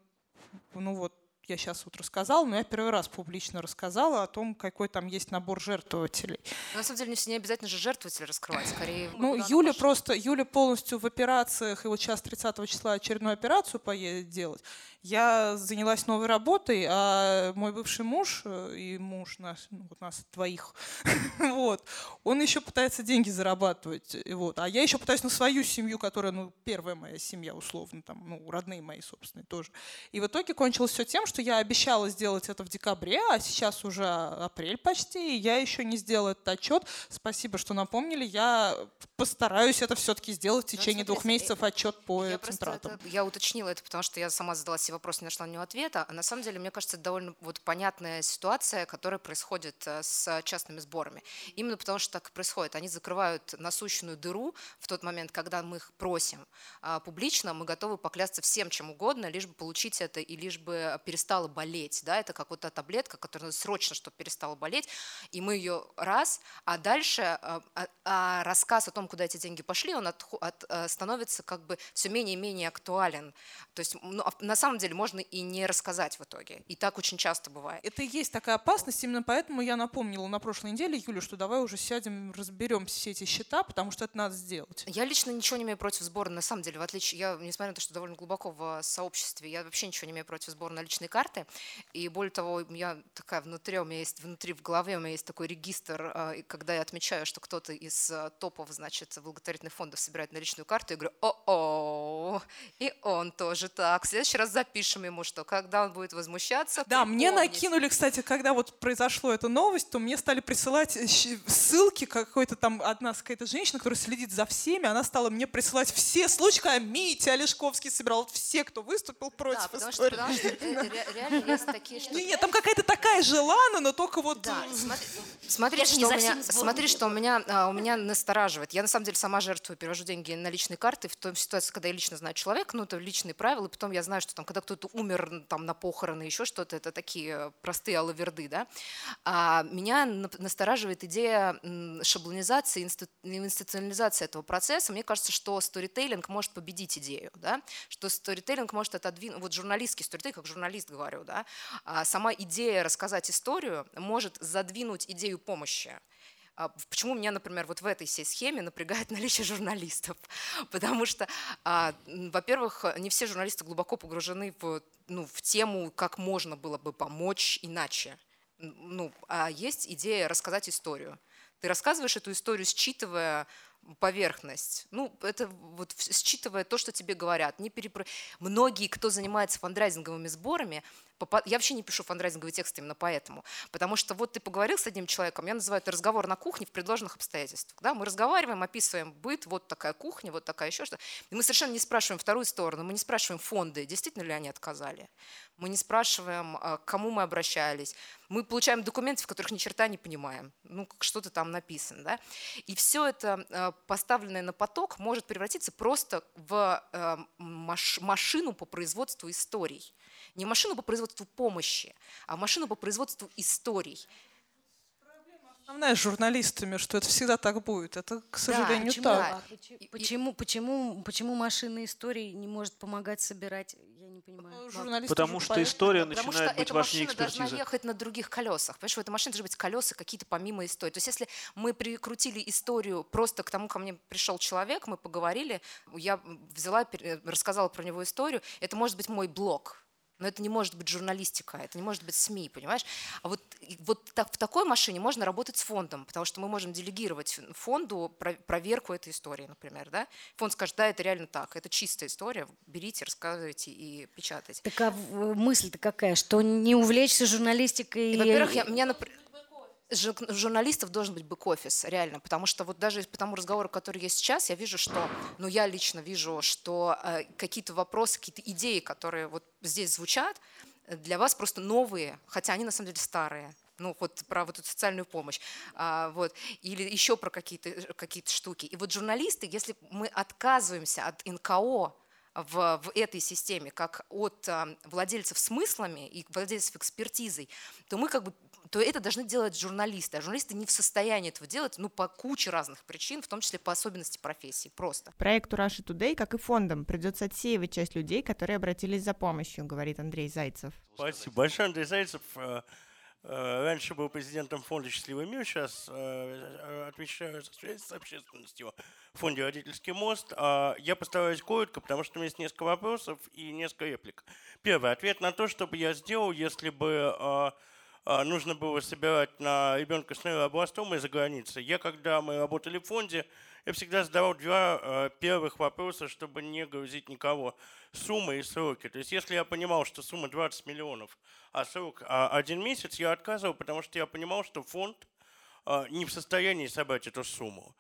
ну вот, я сейчас вот рассказала, но я первый раз публично рассказала о том, какой там есть набор жертвователей. Но на самом деле не обязательно же жертвователя раскрывать, скорее... Ну, Юля просто, Юля полностью в операциях, и вот сейчас 30 числа очередную операцию поедет делать. Я занялась новой работой, а мой бывший муж э, и муж нас, ну, вот нас двоих, [LAUGHS] вот, он еще пытается деньги зарабатывать, вот, а я еще пытаюсь на свою семью, которая, ну, первая моя семья, условно, там, ну, родные мои, собственные тоже. И в итоге кончилось все тем, что я обещала сделать это в декабре, а сейчас уже апрель почти, и я еще не сделала этот отчет. Спасибо, что напомнили, я постараюсь это все-таки сделать в ну, течение двух месяцев отчет по я центратам. Это, я уточнила это, потому что я сама задала себе вопрос, не нашла на него ответа. А на самом деле, мне кажется, это довольно вот понятная ситуация, которая происходит э, с частными сборами. Именно потому что так и происходит. Они закрывают насущную дыру в тот момент, когда мы их просим а публично, мы готовы поклясться всем, чем угодно, лишь бы получить это и лишь бы перестала болеть. Да? Это как вот та таблетка, которая срочно, чтобы перестала болеть, и мы ее раз, а дальше а, а, а рассказ о том, куда эти деньги пошли, он от, от, э, становится как бы все менее и менее актуален. То есть ну, на самом деле деле можно и не рассказать в итоге. И так очень часто бывает. Это и есть такая опасность, именно поэтому я напомнила на прошлой неделе, Юля, что давай уже сядем, разберем все эти счета, потому что это надо сделать. Я лично ничего не имею против сбора, на самом деле, в отличие, я, несмотря на то, что довольно глубоко в сообществе, я вообще ничего не имею против сбора наличной карты. И более того, я такая внутри, у меня есть, внутри в голове у меня есть такой регистр, а, и когда я отмечаю, что кто-то из а, топов, значит, благотворительных фондов собирает наличную карту, я говорю, о-о, и он тоже так. В следующий раз запишем пишем ему, что когда он будет возмущаться... Да, мне накинули, кстати, когда вот произошло эта новость, то мне стали присылать э, ссылки, какой-то там одна какая-то женщина, которая следит за всеми, она стала мне присылать все случаи, когда Митя Олешковский собирал вот все, кто выступил против да, потому истории. Что, потому что э, [LAUGHS] реально есть такие штуки. Нет, там какая-то такая же Лана, но только вот... Да, э, смотри, смотри что, у меня, смотри, что у меня, а, у меня настораживает. Я на самом деле сама жертвую, перевожу деньги на личные карты в той ситуации, когда я лично знаю человека, ну это личные правила, и потом я знаю, что там, когда кто-то умер там на похороны, еще что-то, это такие простые алаверды, да. А меня настораживает идея шаблонизации, институционализации этого процесса. Мне кажется, что сторителлинг может победить идею, да, что сторителлинг может отодвинуть, вот журналистский сторителлинг, как журналист говорю, да, а сама идея рассказать историю может задвинуть идею помощи. А почему меня, например, вот в этой всей схеме напрягает [LAUGHS] наличие журналистов? Потому что, а, во-первых, не все журналисты глубоко погружены в, ну, в тему, как можно было бы помочь иначе. Ну, а есть идея рассказать историю. Ты рассказываешь эту историю, считывая поверхность. Ну, это вот считывая то, что тебе говорят. Не перепро... Многие, кто занимается фандрайзинговыми сборами, я вообще не пишу фандрайзинговые тексты именно поэтому. Потому что вот ты поговорил с одним человеком, я называю это разговор на кухне в предложенных обстоятельствах. Да? Мы разговариваем, описываем быт, вот такая кухня, вот такая еще что. И мы совершенно не спрашиваем вторую сторону, мы не спрашиваем фонды, действительно ли они отказали. Мы не спрашиваем, а, к кому мы обращались. Мы получаем документы, в которых ни черта не понимаем. Ну, что-то там написано. Да? И все это, а, поставленное на поток, может превратиться просто в а, машину по производству историй не машину по производству помощи, а машину по производству историй. Основная с журналистами, что это всегда так будет. Это, к сожалению, да, почему, так. А почему, почему, почему машина истории не может помогать собирать? Я не понимаю. Журналисты Потому что история Потому начинает что быть важнее экспертизы. Потому что должна ехать на других колесах. Понимаешь, в этой машине должны быть колеса какие-то помимо истории. То есть если мы прикрутили историю просто к тому, ко мне пришел человек, мы поговорили, я взяла, рассказала про него историю, это может быть мой блог но это не может быть журналистика, это не может быть СМИ, понимаешь? А вот, вот так, в такой машине можно работать с фондом, потому что мы можем делегировать фонду проверку этой истории, например. Да? Фонд скажет, да, это реально так, это чистая история, берите, рассказывайте и печатайте. Так а мысль-то какая, что не увлечься журналистикой? Во-первых, я, меня, например, журналистов должен быть бэк-офис, реально, потому что вот даже по тому разговору, который есть сейчас, я вижу, что, ну я лично вижу, что э, какие-то вопросы, какие-то идеи, которые вот здесь звучат, для вас просто новые, хотя они на самом деле старые ну вот про вот эту социальную помощь, а, вот, или еще про какие-то какие штуки. И вот журналисты, если мы отказываемся от НКО в, в этой системе, как от а, владельцев смыслами и владельцев экспертизой, то мы как бы то это должны делать журналисты. А журналисты не в состоянии этого делать, ну, по куче разных причин, в том числе по особенности профессии, просто. Проекту Russia Today, как и фондам, придется отсеивать часть людей, которые обратились за помощью, говорит Андрей Зайцев. Спасибо большое, Андрей Зайцев. Э, э, раньше был президентом фонда «Счастливый мир», сейчас э, отвечаю за связь с общественностью в фонде «Родительский мост». А я постараюсь коротко, потому что у меня есть несколько вопросов и несколько реплик. Первый ответ на то, что бы я сделал, если бы а, нужно было собирать на ребенка с нейробластома из-за границы. Я, когда мы работали в фонде, я всегда задавал два а, первых вопроса, чтобы не грузить никого. Суммы и сроки. То есть если я понимал, что сумма 20 миллионов, а срок а, один месяц, я отказывал, потому что я понимал, что фонд не в состоянии собрать эту сумму.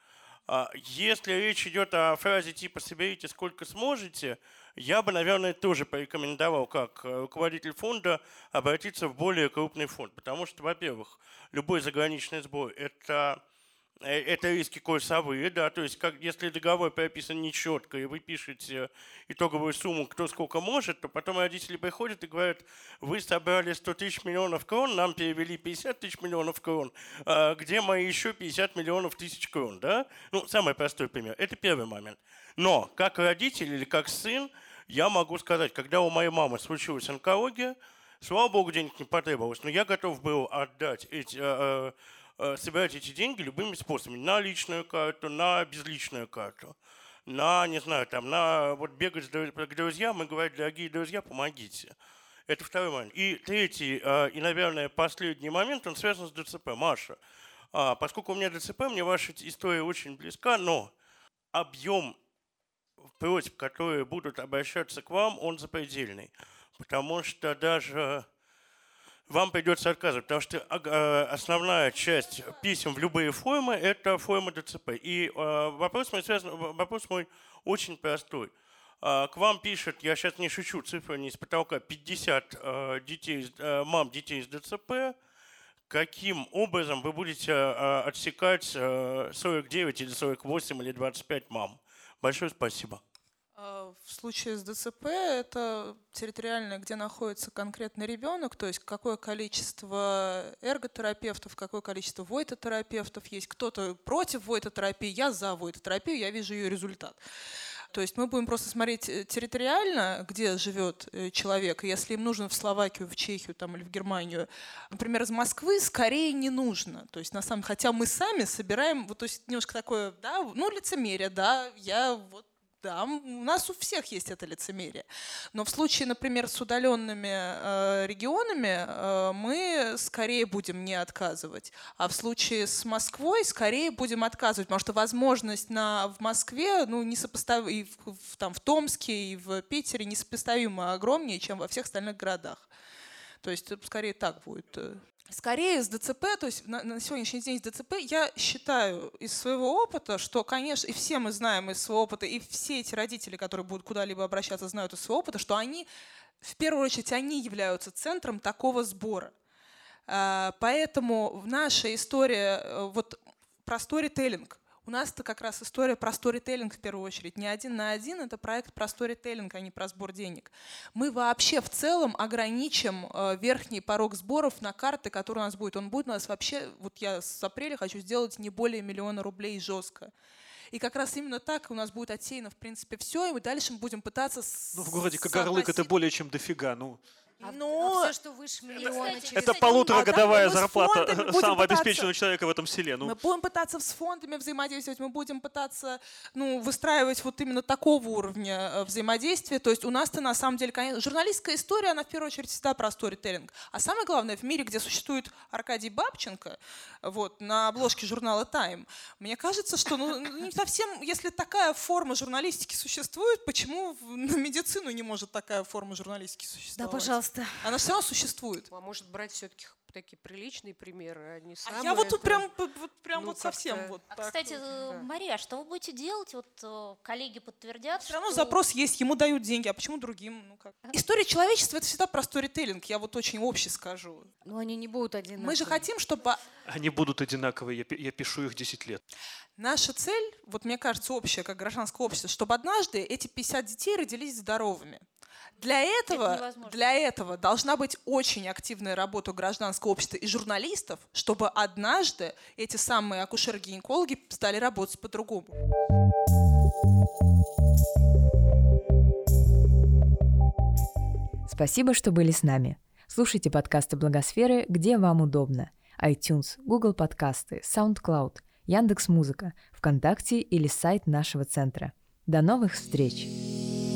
Если речь идет о фразе типа «соберите сколько сможете», я бы, наверное, тоже порекомендовал, как э, руководитель фонда, обратиться в более крупный фонд. Потому что, во-первых, любой заграничный сбор – это Э, это риски курсовые, да, то есть как, если договор прописан нечетко, и вы пишете итоговую сумму, кто сколько может, то потом родители приходят и говорят, вы собрали 100 тысяч миллионов крон, нам перевели 50 тысяч миллионов крон, а где мои еще 50 миллионов тысяч крон, да? Ну, самый простой пример. Это первый момент. Но как родитель или как сын, я могу сказать, когда у моей мамы случилась онкология, слава богу, денег не потребовалось, но я готов был отдать эти э, Э, собирать эти деньги любыми способами. На личную карту, на безличную карту. На, не знаю, там, на вот бегать к друзьям и говорить, дорогие друзья, помогите. Это второй момент. И третий, э, и, наверное, последний момент, он связан с ДЦП. Маша, а, поскольку у меня ДЦП, мне ваша история очень близка, но объем просьб, которые будут обращаться к вам, он запредельный. Потому что даже вам придется отказывать, потому что э, основная часть писем в любые формы – это форма ДЦП. И э, вопрос мой, связан, вопрос мой очень простой. К вам пишет, я сейчас не шучу, цифра не из потолка, 50 детей, мам детей с ДЦП. Каким образом вы будете отсекать 49 или 48 или 25 мам? Большое спасибо. В случае с ДЦП это территориально, где находится конкретный ребенок, то есть какое количество эрготерапевтов, какое количество войтотерапевтов есть. Кто-то против войтотерапии, я за войтотерапию, я вижу ее результат. То есть мы будем просто смотреть э, территориально, где живет э, человек. Если им нужно в Словакию, в Чехию там, или в Германию, например, из Москвы, скорее не нужно. То есть на самом хотя мы сами собираем, вот, то есть немножко такое, да, ну, лицемерие, да, я вот да, у нас у всех есть это лицемерие. Но в случае, например, с удаленными э, регионами э, мы скорее будем не отказывать. А в случае с Москвой скорее будем отказывать, потому что возможность на, в Москве, ну, несопоставимо, и в, в, там, в Томске, и в Питере несопоставимо огромнее, чем во всех остальных городах. То есть скорее так будет. Скорее с ДЦП, то есть на, на сегодняшний день с ДЦП, я считаю из своего опыта, что, конечно, и все мы знаем из своего опыта, и все эти родители, которые будут куда-либо обращаться, знают из своего опыта, что они, в первую очередь, они являются центром такого сбора. А, поэтому наша история, э, вот про сторителлинг, у нас это как раз история про сторителлинг в первую очередь. Не один на один, это проект про сторителлинг, а не про сбор денег. Мы вообще в целом ограничим э, верхний порог сборов на карты, которые у нас будет. Он будет у нас вообще, вот я с апреля хочу сделать не более миллиона рублей жестко. И как раз именно так у нас будет отсеяно, в принципе, все, и мы дальше будем пытаться... Ну, в городе Кагарлык это более чем дофига, ну... А, Но... а все, что выше миллиона... Кстати, это полуторагодовая а зарплата самого обеспеченного человека в этом селе. Ну. Мы будем пытаться с фондами взаимодействовать, мы будем пытаться ну, выстраивать вот именно такого уровня э, взаимодействия. То есть у нас-то на самом деле, конечно, журналистская история, она в первую очередь всегда про сторителлинг. А самое главное, в мире, где существует Аркадий Бабченко, вот, на обложке журнала Time, мне кажется, что ну, не совсем, если такая форма журналистики существует, почему на медицину не может такая форма журналистики существовать? Да, пожалуйста пожалуйста. Она все равно существует. А может брать все-таки такие приличные примеры, а не самые. А я вот тут прям, вот, прям ну, вот совсем вот а, Кстати, вот, э, да. Мария, а что вы будете делать? Вот э, коллеги подтвердят, Все равно запрос есть, ему дают деньги, а почему другим? Ну, как? История человечества — это всегда про сторителлинг, я вот очень общий скажу. Но они не будут одинаковые. Мы же хотим, чтобы... Они будут одинаковые, я, я пишу их 10 лет. Наша цель, вот мне кажется, общая, как гражданское общество, чтобы однажды эти 50 детей родились здоровыми. Для этого, для этого должна быть очень активная работа гражданского общества и журналистов, чтобы однажды эти самые акушеры-гинекологи стали работать по-другому. Спасибо, что были с нами. Слушайте подкасты Благосферы, где вам удобно. iTunes, Google подкасты, SoundCloud, Яндекс Музыка, ВКонтакте или сайт нашего центра. До новых встреч!